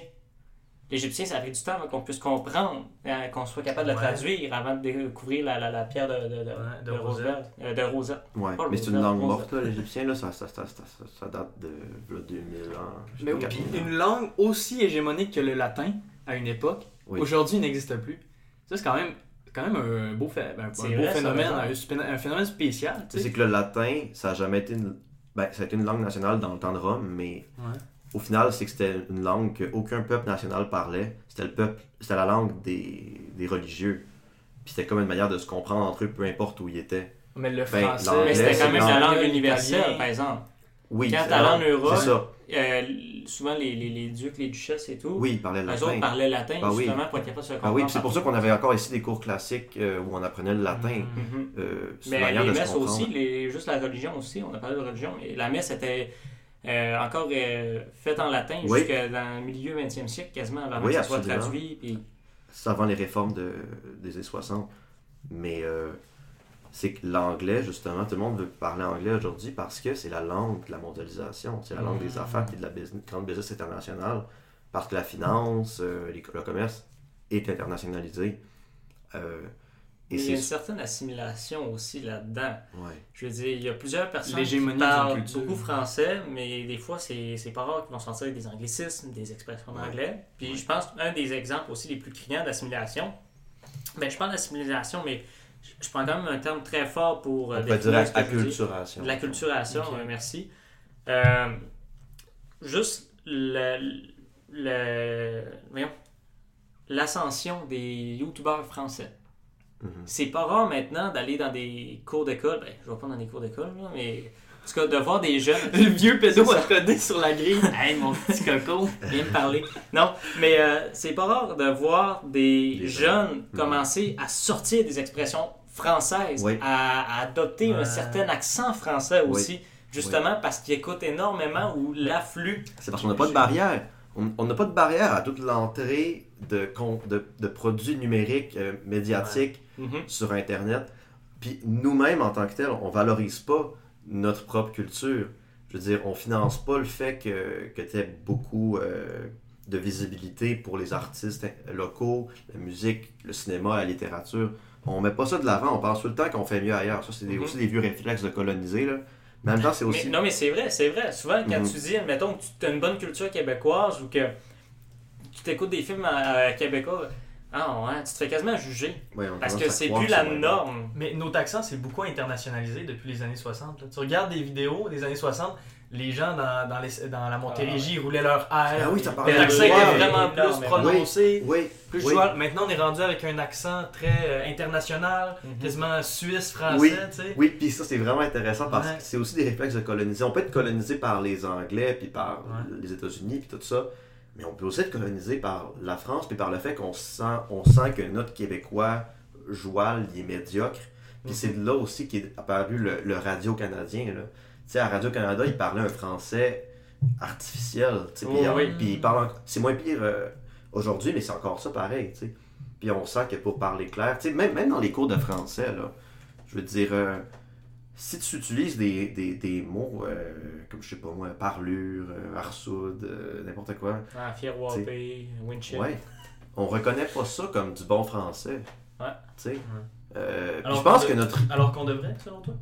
L'Égyptien, ça a pris du temps avant qu'on puisse comprendre, euh, qu'on soit capable de Ouais. traduire avant de découvrir la, la, la pierre de, de, de, Ouais, de de Rosette. Roosevelt, euh, de. Ouais, mais c'est une langue morte, l'égyptien, là, ça, ça, ça, ça, ça- ça date de là, 2000 ans. je sais Mais pas, oui, 4000 puis ans. une langue aussi hégémonique que le latin à une époque, Oui. aujourd'hui n'existe plus. Ça, c'est quand même, quand même un beau, fait- un, un beau vrai, phénomène, un, phénomène spécial. tu sais. C'est que le latin, ça a jamais été une... Ben, ça a été une langue nationale dans le temps de Rome, mais Ouais. Au final, c'est que c'était une langue qu'aucun peuple national parlait. C'était le peuple, c'était la langue des, des religieux. Puis c'était comme une manière de se comprendre entre eux, peu importe où ils étaient. Mais le Ben, français, Mais c'était quand même la langue universelle, par exemple. Oui, Quand c'est t'allais la en Europe, C'est ça. Euh, souvent, les, les, les ducs, les duchesses et tout, Oui, ils parlaient latin. autres parlaient latin, Ben oui. justement, pour être capable de se Ben comprendre. oui, c'est pour ça qu'on avait encore ici des cours classiques euh, où on apprenait le latin. Mhm. Euh, Mais les messes aussi, les, juste la religion aussi, on a parlé de religion, et la messe était euh, encore euh, faite en latin Oui. jusqu'à dans le milieu 20e siècle, quasiment, avant Oui, que ça soit traduit. Puis... C'est avant les réformes de, des années 60. Mais euh, c'est que l'anglais, justement, tout le monde veut parler anglais aujourd'hui parce que c'est la langue de la mondialisation, c'est la langue des Mhm. affaires et de la business, grande business internationale. Parce que la finance, euh, les- le commerce est internationalisé. Euh, et il y a une certaine assimilation aussi là-dedans. Ouais. Je veux dire, il y a plusieurs personnes qui parlent beaucoup français, mais des fois, c'est c'est pas rare qu'ils vont sortir des anglicismes, des expressions Ouais. d'anglais. Puis Ouais. je pense un des exemples aussi les plus criants d'assimilation, ben, je parle d'assimilation, mais je- je prends quand même un terme très fort pour euh, On peut définir dire acculturation. De l'acculturation, Ok. euh, merci. Euh, juste le, le- voyons, l'ascension des youtubeurs français. Mhm. C'est pas rare maintenant d'aller dans des cours d'école. Ben, je vais pas dans des cours d'école, mais en tout cas, de voir des jeunes. Le vieux pédo à sur la grille. hey, mon petit coco, viens me parler. Non, mais euh, c'est pas rare de voir des Des jeunes commencer à sortir des expressions françaises, Oui. à, à adopter un certain accent français Oui. aussi, justement parce qu'ils écoutent énormément ou l'afflux. C'est parce qu'on n'a pas de barrière. On n'a pas de barrière à toute l'entrée de, con- de, de produits numériques, euh, médiatiques sur Internet. Puis nous-mêmes, en tant que tels, on valorise pas notre propre culture. Je veux dire, on finance pas le fait que, que tu aies beaucoup euh, de visibilité pour les artistes locaux, la musique, le cinéma, la littérature. On met pas ça de l'avant, on pense tout le temps qu'on fait mieux ailleurs. Ça, c'est Mhm. aussi des vieux réflexes de coloniser. Là. Mais en même temps, c'est aussi... Mais, non, mais c'est vrai, c'est vrai. Souvent, quand Mhm. tu dis, admettons, que tu as une bonne culture québécoise ou que tu t'écoutes des films euh, québécois, ah ouais, tu te fais quasiment juger. Ouais, on Parce que c'est plus la norme. Mais notre accent, c'est beaucoup internationalisé depuis les années 60. là. Tu regardes des vidéos des années 60, les gens dans, dans, les, dans la Montérégie Ah, roulaient leur R. Ah oui, accents étaient oui. vraiment plus énormément. prononcés. Oui, Plus oui. Maintenant, on est rendu avec un accent très euh, international, Mhm. quasiment suisse, français, Oui. tu sais. Oui, puis ça c'est vraiment intéressant parce Ouais. que c'est aussi des réflexes de coloniser. On peut être colonisé par les Anglais, puis par Ouais. les États-Unis, puis tout ça, mais on peut aussi être colonisé par la France, puis par le fait qu'on sent, on sent que notre Québécois joual, il est médiocre. Puis Mhm. c'est de là aussi qu'est apparu le, le radio canadien. là. Tu sais, à Radio-Canada, il parlait un français artificiel. Puis Oh, oui. il parle c'est moins pire euh, aujourd'hui, mais c'est encore ça pareil. Puis on sent que pour parler clair, même, même dans les cours de français, là, je veux dire, euh, si tu utilises des, des, des mots euh, comme, je sais pas moi, parlure, euh, arsoude, euh, n'importe quoi, Ah, Fierwapé, Winchell. ouais, on reconnaît pas ça comme du bon français. Ouais. Tu sais. Euh, je pense qu'on que notre. Alors qu'on devrait, selon toi?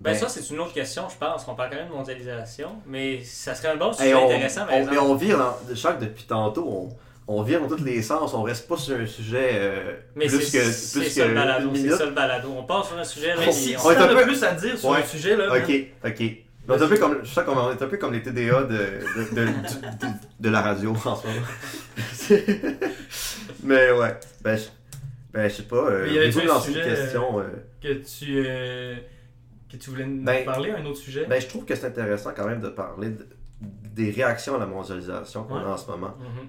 Ben, Ben, ça, c'est une autre question, je pense. On parle quand même de mondialisation, mais ça serait un bon sujet Hey, on, intéressant, par on- exemple. mais on vire, chaque depuis tantôt, on, on vire dans tous les sens, on reste pas sur un sujet euh, Mais plus c'est que, c'est plus ça le que balado, une c'est ça le balado. On part sur un sujet, là, Si, on- on est un peu- plus à dire sur Ouais. un sujet, là. Ok, ok. On est un peu comme, je sens qu'on est un peu comme les TDA de, de, de, du- de- de la radio en ce moment. mais ouais, ben je, ben, je sais pas, euh, Mais y voulez-vous un lancer une sujet, question euh, que tu, euh, que tu voulais nous Ben, parler, un autre sujet? Ben, je trouve que c'est intéressant quand même de parler de- des réactions à la mondialisation qu'on Ouais. a en ce moment. Mhm.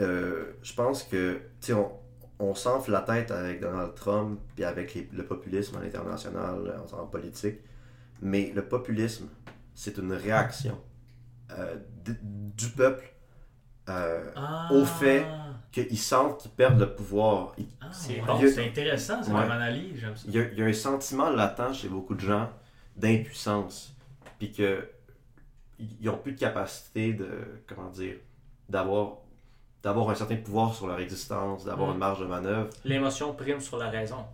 Euh, je pense que, tu sais, on, on s'enfle la tête avec Donald Trump puis avec les- le populisme à l'international, en, en politique. Mais le populisme, c'est une réaction euh, du peuple euh, Ah. au fait- qu'ils sentent qu'ils perdent le pouvoir. Il, Ah, C'est ouais. bon, c'est intéressant, c'est Ouais. analyse, j'aime ça. il y a, il y a un sentiment latent chez beaucoup de gens d'impuissance. Puis que ils n'ont plus de capacité de, comment dire, d'avoir d'avoir un certain pouvoir sur leur existence, d'avoir Mm. une marge de manœuvre. L'émotion prime sur la raison.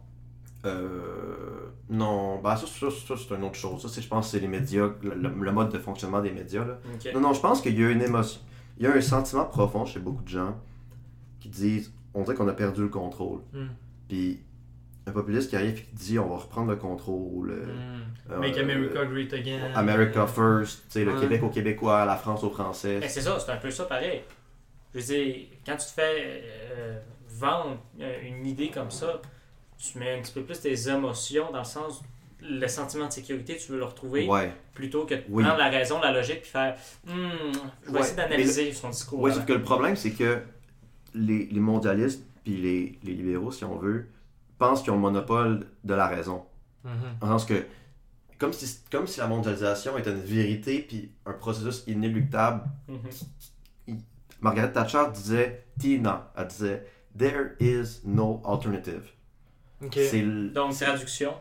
Euh, non, bah ça, ça, ça, c'est une autre chose. Ça, c'est, je pense que c'est les médias, le, mode de fonctionnement des médias. Là. Non, non, je pense qu'il y a une émotion. Il y a un sentiment profond chez beaucoup de gens qui disent on dirait qu'on a perdu le contrôle. Mm. Puis un populiste qui arrive et qui dit on va reprendre le contrôle. euh, Mm. euh, Make America Great Again. America First, tu sais, le Ouais. Québec aux Québécois, la France aux Français. Ben, c'est ça, c'est un peu ça pareil. Je veux dire, quand tu te fais euh, vendre euh, une idée comme ça, tu mets un petit peu plus tes émotions dans le sens le sentiment de sécurité, tu veux le retrouver Ouais. plutôt que de Oui. prendre la raison, la logique, puis faire Hmm, je vais Ouais, essayer d'analyser son discours. Ouais, avant. sauf que le problème, c'est que les, les mondialistes puis les, les libéraux, si on veut, pensent qu'ils ont le monopole de la raison. Mhm. En sens que, comme si, comme si la mondialisation était une vérité puis un processus inéluctable. Mhm. Margaret Thatcher disait, Tina, elle disait, There is no alternative. Ok. C'est Donc, traduction.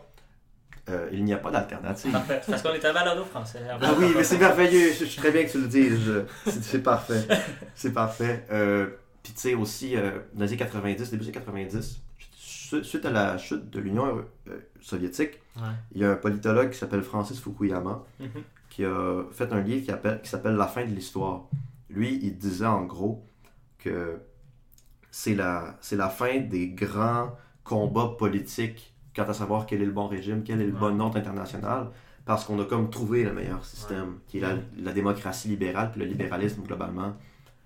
euh, il n'y a pas d'alternative. Parfait. Parce qu'on est à balado français. Ah oui, mais c'est merveilleux. Je, je suis très bien que tu le dises. C'est parfait. C'est parfait. Euh, Puis tu sais aussi, euh, dans les années 90, début des années 90, su- suite à la chute de l'Union euh, soviétique, Ouais. il y a un politologue qui s'appelle Francis Fukuyama Mhm. qui a fait un livre qui s'appelle La fin de l'histoire. Lui, il disait en gros que c'est la, la fin des grands combats politiques quant à savoir quel est le bon régime, quel est le Ouais. bon ordre international, parce qu'on a comme trouvé le meilleur système, qui est la, la démocratie libérale, puis le libéralisme globalement.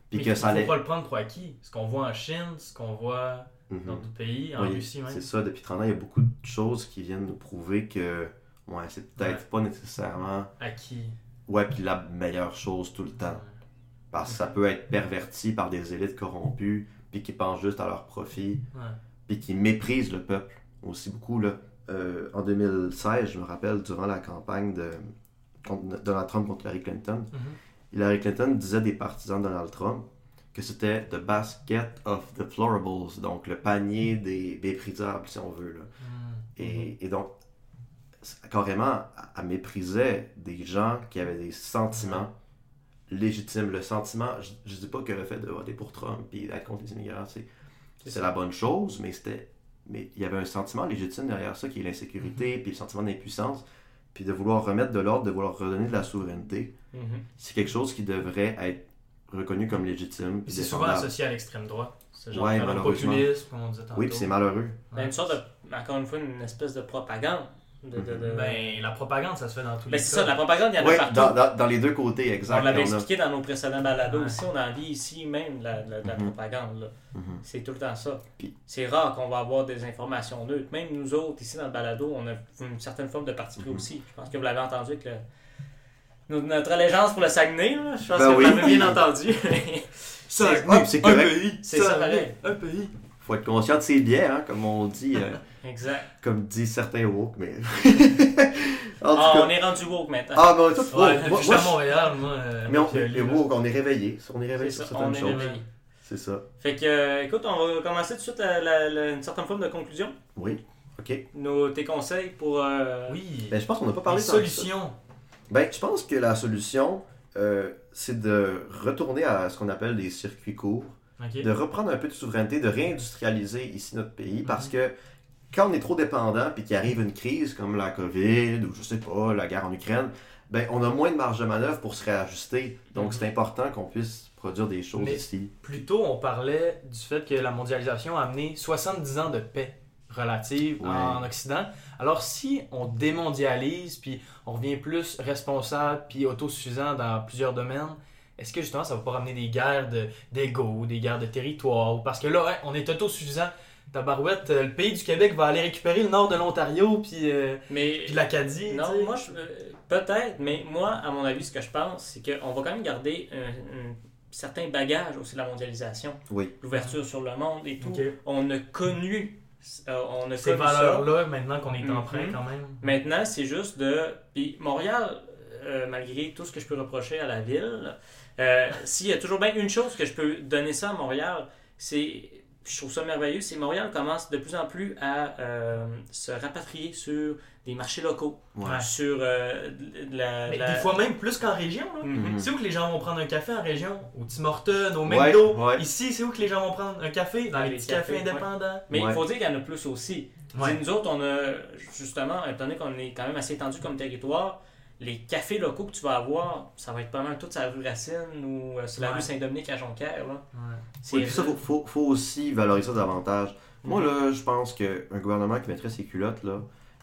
Puis Mais que il ça faut allait... pas le prendre pour acquis. Ce qu'on voit en Chine, ce qu'on voit Mhm. dans d'autres pays, en Oui, Russie même. C'est ça, depuis 30 ans, il y a beaucoup de choses qui viennent nous prouver que ouais, c'est peut-être Ouais. pas nécessairement Acquis. ouais, puis la meilleure chose tout le temps. Parce que ça peut être perverti par des élites corrompues, puis qui pensent juste à leur profit, Ouais. puis qui méprisent le peuple aussi beaucoup. Là. Euh, en 2016, je me rappelle, durant la campagne de Donald Trump contre Hillary Clinton, Mhm. Hillary Clinton disait des partisans de Donald Trump que c'était the basket of deplorables, donc le panier des méprisables, si on veut. Là. Mhm. Et, et donc, carrément, elle méprisait des gens qui avaient des sentiments légitimes. Le sentiment, je ne dis pas que le fait de voter pour Trump et d'être contre les immigrants, c'est, c'est la bonne chose, mais c'était mais il y avait un sentiment légitime derrière ça qui est l'insécurité, puis le sentiment d'impuissance, puis de vouloir remettre de l'ordre, de vouloir redonner de la souveraineté. Mhm. C'est quelque chose qui devrait être reconnu comme légitime. C'est souvent associé à l'extrême droite. Ce genre Ouais, de malheureusement. populisme, comme on disait tantôt. Oui, puis c'est malheureux. Ben, une sorte de, encore une fois, une espèce de propagande. De, de- de- Ben, la propagande, ça se fait dans tous Ben, les c'est ça, la propagande, il y en a Oui, partout. dans, dans- dans les deux côtés, exact. On l'avait a- expliqué dans nos précédents balados Ouais. aussi, on en vit ici même de la, Mhm. propagande. Mhm. C'est tout le temps ça. Puis- C'est rare qu'on va avoir des informations neutres. Même nous autres, ici dans le balado, on a une certaine forme de parti pris Mhm. aussi. Je pense que vous l'avez entendu avec le- notre allégeance pour le Saguenay. là. Je pense Ben que oui. vous l'avez bien entendu. Ça, C'est- correct. pays. C'est ça, pareil. Un pays. Faut être conscient de ses biais, hein, comme on dit, euh, exact. comme disent certains woke, mais. en Ah, cas. on est rendu woke maintenant. Ah, mais tout Ouais, woke. Moi- que moi, j'étais à Montréal, moi. euh, Mais on, avec, euh, Lila. woke, on est réveillé. On est C'est réveillé ça, sur on certaines est choses. réveillé. C'est ça. Fait que, euh, écoute, on va commencer tout de suite à la- la- une certaine forme de conclusion. Oui. OK. Nos, tes conseils pour. euh, Oui. Ben, je pense qu'on n'a pas parlé ça. solutions. Ben, je pense que la solution, euh, c'est de retourner à ce qu'on appelle des circuits courts, De reprendre un peu de souveraineté, de réindustrialiser ici notre pays, parce Mhm. que quand on est trop dépendant, puis qu'il arrive une crise comme la COVID, ou je sais pas, la guerre en Ukraine, ben, on a moins de marge de manœuvre pour se réajuster. Donc, Mhm. c'est important qu'on puisse produire des choses Mais- ici. Plus tôt, on parlait du fait que la mondialisation a amené 70 ans de paix relative Ouais. en Occident. Alors, si on démondialise, puis on revient plus responsable, puis autosuffisant dans plusieurs domaines, est-ce que justement ça va pas ramener des guerres de- d'ego, des guerres de territoire? Parce que là, ouais, on est autosuffisant. Tabarouette, euh, le pays du Québec va aller récupérer le nord de l'Ontario, puis, euh, Mais. puis l'Acadie. Non, moi, je- euh, peut-être, mais moi, à mon avis, ce que je pense, c'est qu'on va quand même garder un, un certain bagage aussi de la mondialisation. Oui. L'ouverture sur le monde et tout. On a connu. euh, on a Ces valeurs-là, maintenant qu'on est en Mhm. prêt quand même. Maintenant, c'est juste de. Puis Montréal, euh, malgré tout ce que je peux reprocher à la ville, euh, s'il y a toujours bien une chose que je peux donner ça à Montréal, c'est. Je trouve ça merveilleux, c'est Montréal commence de plus en plus à euh, se rapatrier sur des marchés locaux, Ouais. Sur euh, de la, Mais la- des fois même plus qu'en région. Là. Mhm. C'est où que les gens vont prendre un café en région? Au Tim Hortons, au McDo. ouais. Ici, c'est où que les gens vont prendre un café? Dans Dans les les petits cafés, cafés, ouais. indépendants. Mais il Ouais. faut dire qu'il y en a plus aussi. Nous autres, on a justement, étant donné qu'on est quand même assez étendu comme territoire, les cafés locaux que tu vas avoir, ça va être pas mal toute sa rue Racine ou euh, sur la Ouais. rue Saint-Dominique à Jonquière. Là. Ouais. C'est Oui, puis ça, faut, faut, faut aussi valoriser ça davantage. Moi, Mhm. là, je pense qu'un gouvernement qui mettrait ses culottes, là,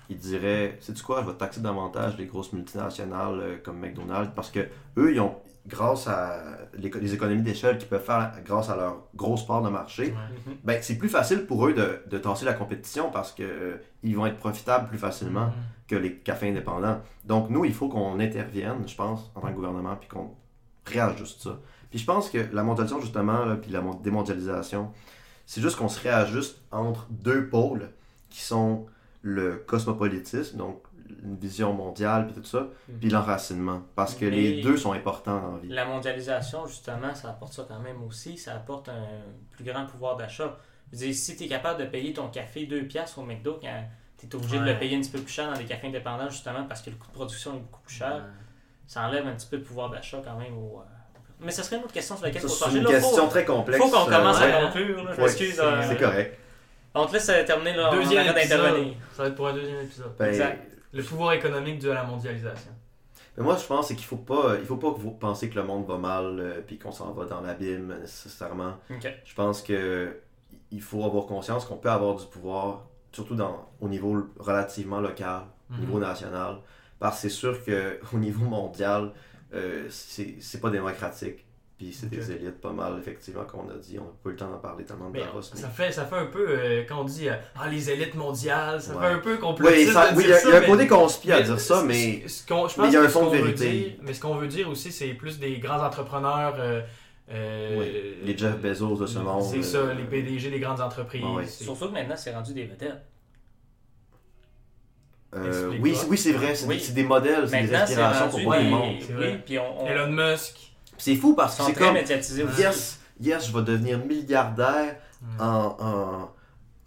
il dirait Sais-tu quoi, je vais taxer davantage les grosses multinationales euh, comme McDonald's parce que eux, ils ont, grâce à les économies d'échelle qu'ils peuvent faire grâce à leur grosse part de marché, Ouais. Mhm. ben, c'est plus facile pour eux de, de tasser la compétition parce que euh, ils vont être profitables plus facilement Mhm. que les cafés indépendants. Donc, nous, il faut qu'on intervienne, je pense, en tant que gouvernement, puis qu'on réajuste ça. Puis je pense que la mondialisation, justement, là, puis la mon- démondialisation, c'est juste qu'on se réajuste entre deux pôles qui sont le cosmopolitisme, donc une vision mondiale, puis tout ça, puis l'enracinement. Parce que Mais- les deux sont importants dans la vie. La mondialisation, justement, ça apporte ça quand même aussi. Ça apporte un plus grand pouvoir d'achat. Je veux dire, si tu es capable de payer ton café 2 piastres au McDo, quand tu es obligé de le payer un petit peu plus cher dans des cafés indépendants, justement, parce que le coût de production est beaucoup plus cher, ça enlève un petit peu de pouvoir d'achat quand même au. euh, Mais ça serait une autre question sur laquelle Ça, il faut c'est une Là, question faut, très complexe. faut qu'on commence euh, à ouais. conclure. Je m'excuse. c'est- euh, C'est correct. On te laisse terminer. Là, Deuxième on arrête épisode. d'intervenir. Ça va être pour un deuxième épisode. Ben, Exact. Le pouvoir économique dû à la mondialisation. Mais moi, je pense c'est qu'il faut pas, il faut pas que vous pensiez que le monde va mal euh, puis qu'on s'en va dans l'abîme nécessairement. Ok. Je pense que il faut avoir conscience qu'on peut avoir du pouvoir, surtout dans, au niveau relativement local, au Mhm. niveau national, parce que c'est sûr que au niveau mondial, euh, c'est pas démocratique. Puis c'est des élites pas mal, effectivement, qu'on a dit. On n'a pas eu le temps d'en parler tellement de Mais Davos. mais- ça fait, ça fait un peu, euh, quand on dit euh, ah, les élites mondiales, ça Ouais. fait un peu Oui, complotiste ça- de oui, il y dire a, ça, il y a un mais- côté conspi à mais dire ça, ce- mais ce qu'on- je mais pense il y a un fond de qu'on veut vérité. dire- mais ce qu'on veut dire aussi, c'est plus des grands entrepreneurs. euh, euh, Oui, les Jeff Bezos de ce monde. C'est ça, les PDG des grandes entreprises. Ah ouais. c'est- Surtout que maintenant, c'est rendu des vedettes. euh, oui, oui, c'est vrai, c'est Oui. des- modèles, c'est des inspirations pour beaucoup de des- monde. C'est Oui, vrai. puis on, on- Elon Musk. C'est fou parce que c'est comme aussi. yes, yes, je vais devenir milliardaire Mm. en,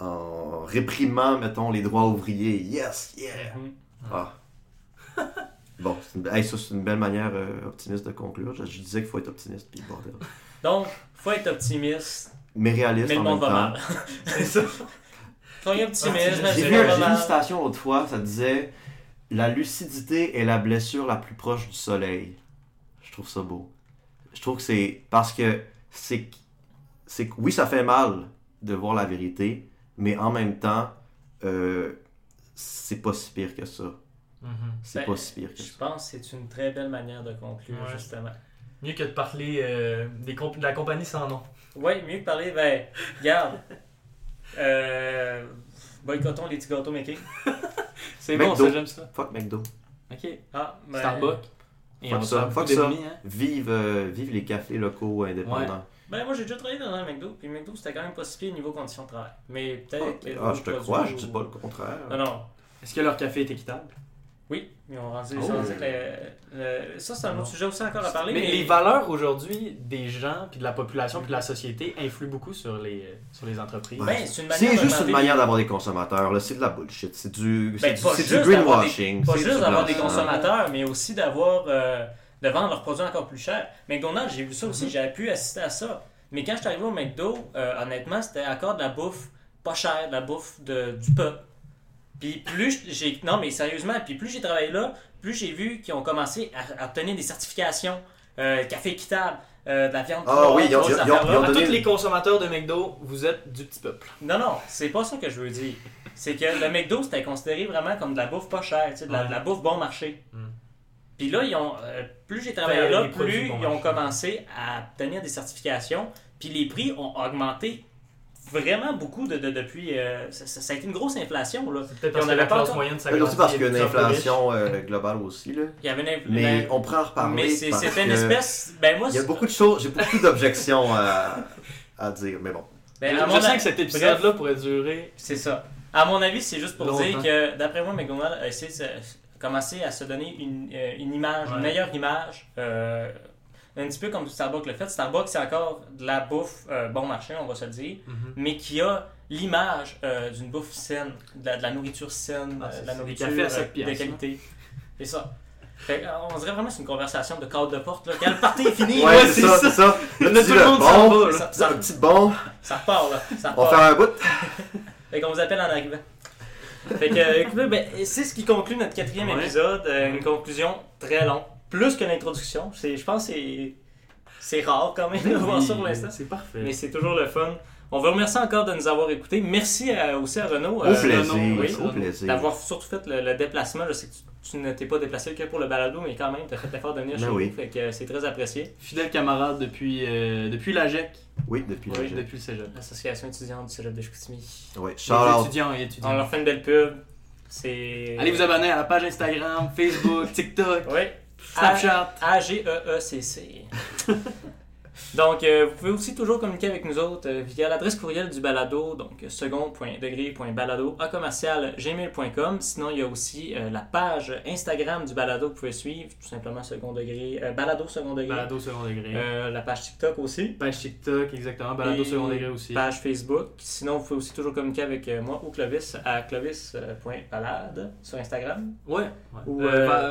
en, en réprimant, mettons, les droits ouvriers. Yes, yeah. Mhm. Ah. Bon, c'est une, hey, ça, c'est une belle manière euh, optimiste de conclure. Je, je disais qu'il faut être optimiste, puis bordel. Donc, faut être optimiste, Mais réaliste mais le en monde même va temps. mal. C'est ça. Soyez optimiste, J'ai vu, une citation l'autre fois, ça disait La lucidité est la blessure la plus proche du soleil. Je trouve ça beau. Je trouve que c'est. Parce que c'est. c'est que oui, ça fait mal de voir la vérité, mais en même temps, euh, c'est pas si pire que ça. Mhm. C'est Ben, pas si pire que Je ça. pense que c'est une très belle manière de conclure, Ouais. justement. Mieux que de parler euh, des comp- de la compagnie sans nom. Oui, mieux que parler, ben, regarde. Euh, boycottons les petits gâteaux making. C'est bon, ça, j'aime ça. Fuck McDo. Ok. Ah, ben, Starbucks. Et Fuck on ça, fuck hein. Vive, euh, vive les cafés locaux indépendants. Ben, moi, j'ai déjà travaillé dans un McDo, puis McDo, c'était quand même pas si pire niveau conditions de travail. Mais peut-être. Ah, je te crois, je ou- dis pas le contraire. Non, non. Est-ce que leur café est équitable? Oui, ils ont rendu Oh. ça. le- le- c'est un Non. autre sujet aussi encore à parler. Mais, Mais, les valeurs aujourd'hui des gens, puis de la population, puis de la société influent beaucoup sur les, sur les entreprises. Ben, c'est juste une manière d'avoir des consommateurs, là. C'est de la bullshit. C'est du, c'est Ben, du, du greenwashing. Pas juste d'avoir des consommateurs, mais aussi d'avoir euh, de vendre leurs produits encore plus cher. McDonald's, j'ai vu ça aussi, j'avais pu assister à ça. Mais quand je suis arrivé au McDo, euh, honnêtement, c'était encore de la bouffe pas chère, de la bouffe de, du peuple. Puis plus j'ai. Non, mais sérieusement, puis plus j'ai travaillé là, plus j'ai vu qu'ils ont commencé à, à obtenir des certifications. euh, café équitable, euh, de la viande. Ah froide, oui, ils ont- ils ont- ils ont- affaires-là. ils ont À donné- tous les consommateurs de McDo, vous êtes du petit peuple. Non, non, c'est pas ça que je veux dire. C'est que le McDo, c'était considéré vraiment comme de la bouffe pas chère, tu sais, de, la, Ouais. de la bouffe bon marché. Mm. Puis là, ils ont, euh, plus j'ai travaillé Faire là, plus bon ils ont marché. commencé à obtenir des certifications. Puis les prix ont augmenté vraiment beaucoup de, de- depuis. euh, ça, ça- ça a été une grosse inflation. Là. C'est peut-être parce on que avait la pas classe moyenne Mais s'agrandit. aussi parce il qu'il y a une inflation euh, globale aussi, là. Il y avait une Mais ben, on pourra en reparler. mais c'est- c'était une espèce. Ben moi, Il y a c'est- beaucoup de choses, j'ai beaucoup d'objections à, à dire, mais bon. ben, Je à mon sens a- que cet épisode-là pourrait durer. C'est ça. À mon avis, c'est juste pour Longtemps. dire que, d'après moi, McDonald's a essayé de se- commencer à se donner une, euh, une image, Ouais. une meilleure image. euh, un petit peu comme Starbucks le fait. Starbucks, c'est encore de la bouffe euh, bon marché, on va se le dire, Mhm. mais qui a l'image euh, d'une bouffe saine, de la, de la nourriture saine, Ah, de la ça. Nourriture à euh, de qualité. C'est ça. Fait on dirait vraiment que c'est une conversation de cadre de porte. Là. Quand le party est fini, Ouais, c'est ça, ça. Tout dis le le monde s'en bon, va, là. ça, ça, ça- un petit bon, ça repart. Là. Ça on va repart. faire un bout. Fait qu'on vous appelle en arrivant. Fait que, euh, écoutez, ben, c'est ce qui conclut notre quatrième Ouais. épisode. Euh, Une conclusion très longue. Plus que l'introduction. C'est- Je pense que c'est- c'est rare quand même de voir ça pour l'instant. C'est parfait. Mais c'est toujours le fun. On vous remercie encore de nous avoir écoutés. Merci à- aussi à Renaud. Au euh, plaisir, Renaud, oui, au plaisir. D'avoir surtout fait le, le déplacement. Je sais que tu, tu ne t'es pas déplacé que pour le balado, mais quand même, tu as fait l'effort de venir Ben chez oui. nous. Euh, c'est très apprécié. Fidèle camarade depuis, euh, depuis la GEC, Oui, depuis Oui, la GEC. depuis le cégep. L'association étudiante du Cégep de Chicoutimi. Ouais, Les shout out. étudiants et On étudiants. leur fait une belle pub. C'est. Allez vous abonner à la page Instagram, Facebook, TikTok, Oui. Snapchat. A-G-E-E-C-C. donc, euh, vous pouvez aussi toujours communiquer avec nous autres euh, via l'adresse courriel du balado, donc euh, second.degré.balado à commercial gmail.com. Sinon, il y a aussi euh, la page Instagram du balado que vous pouvez suivre, tout simplement second degré, balado second degré. Balado second degré. La page TikTok aussi. Page TikTok, exactement. Balado Et second degré aussi. Page Facebook. Sinon, vous pouvez aussi toujours communiquer avec moi ou Clovis à clovis.balade sur Instagram. Ouais. Ouais, Ou,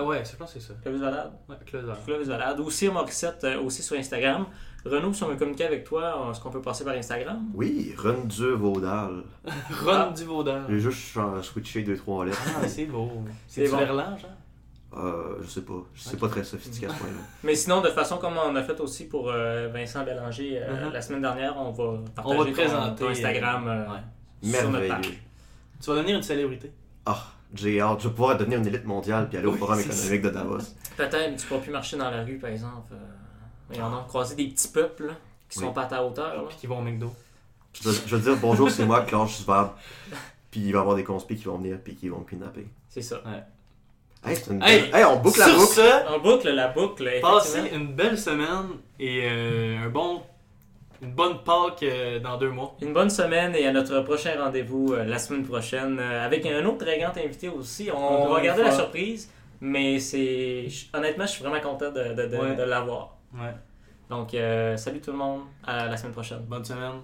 ouais je pense que c'est ça. Clovis Balade. Ouais, Closer. Clovis Valade. Ou Sir Morissette aussi sur Instagram. Renaud, si on veut communiquer avec toi, est-ce qu'on peut passer par Instagram? Oui, Run Dieu Vaudal. Ah. du Vaudin. J'ai juste ch- switché deux, trois lettres. Ah, c'est beau. C'est bon. Verlan, genre? Euh, je sais pas. Je sais pas très sophistiqué à ce point-là. Mais sinon, de façon comme on a fait aussi pour euh, Vincent Bélanger euh, Mhm. la semaine dernière, on va partager On va ton- présenter, ton Instagram euh, Ouais. sur notre Merveilleux. page. Tu vas devenir une célébrité. Ah, j'ai hâte. Je vais pouvoir devenir une élite mondiale puis aller au Oui, Forum économique de Davos. Peut-être, mais tu pourras plus marcher dans la rue, par exemple. Et on a croisé des petits peuples là, qui Oui. sont pas à ta hauteur. là. Puis qui vont au McDo. Je vais dire bonjour, c'est moi, Claude Schwab. Puis il va y avoir des conspires qui vont venir puis qui vont me kidnapper. C'est ça. Hey, une Hey, hey, on boucle la boucle. ce, On boucle la boucle. passez une belle semaine et euh, un bon, une bonne Pâques euh, dans deux mois. Une bonne semaine et à notre prochain rendez-vous euh, la semaine prochaine euh, avec un autre très grand invité aussi. On va garder la surprise, mais c'est honnêtement, je suis vraiment content de, de- de- Ouais. de l'avoir. Ouais. Donc, euh, salut tout le monde, à la semaine prochaine. Bonne semaine.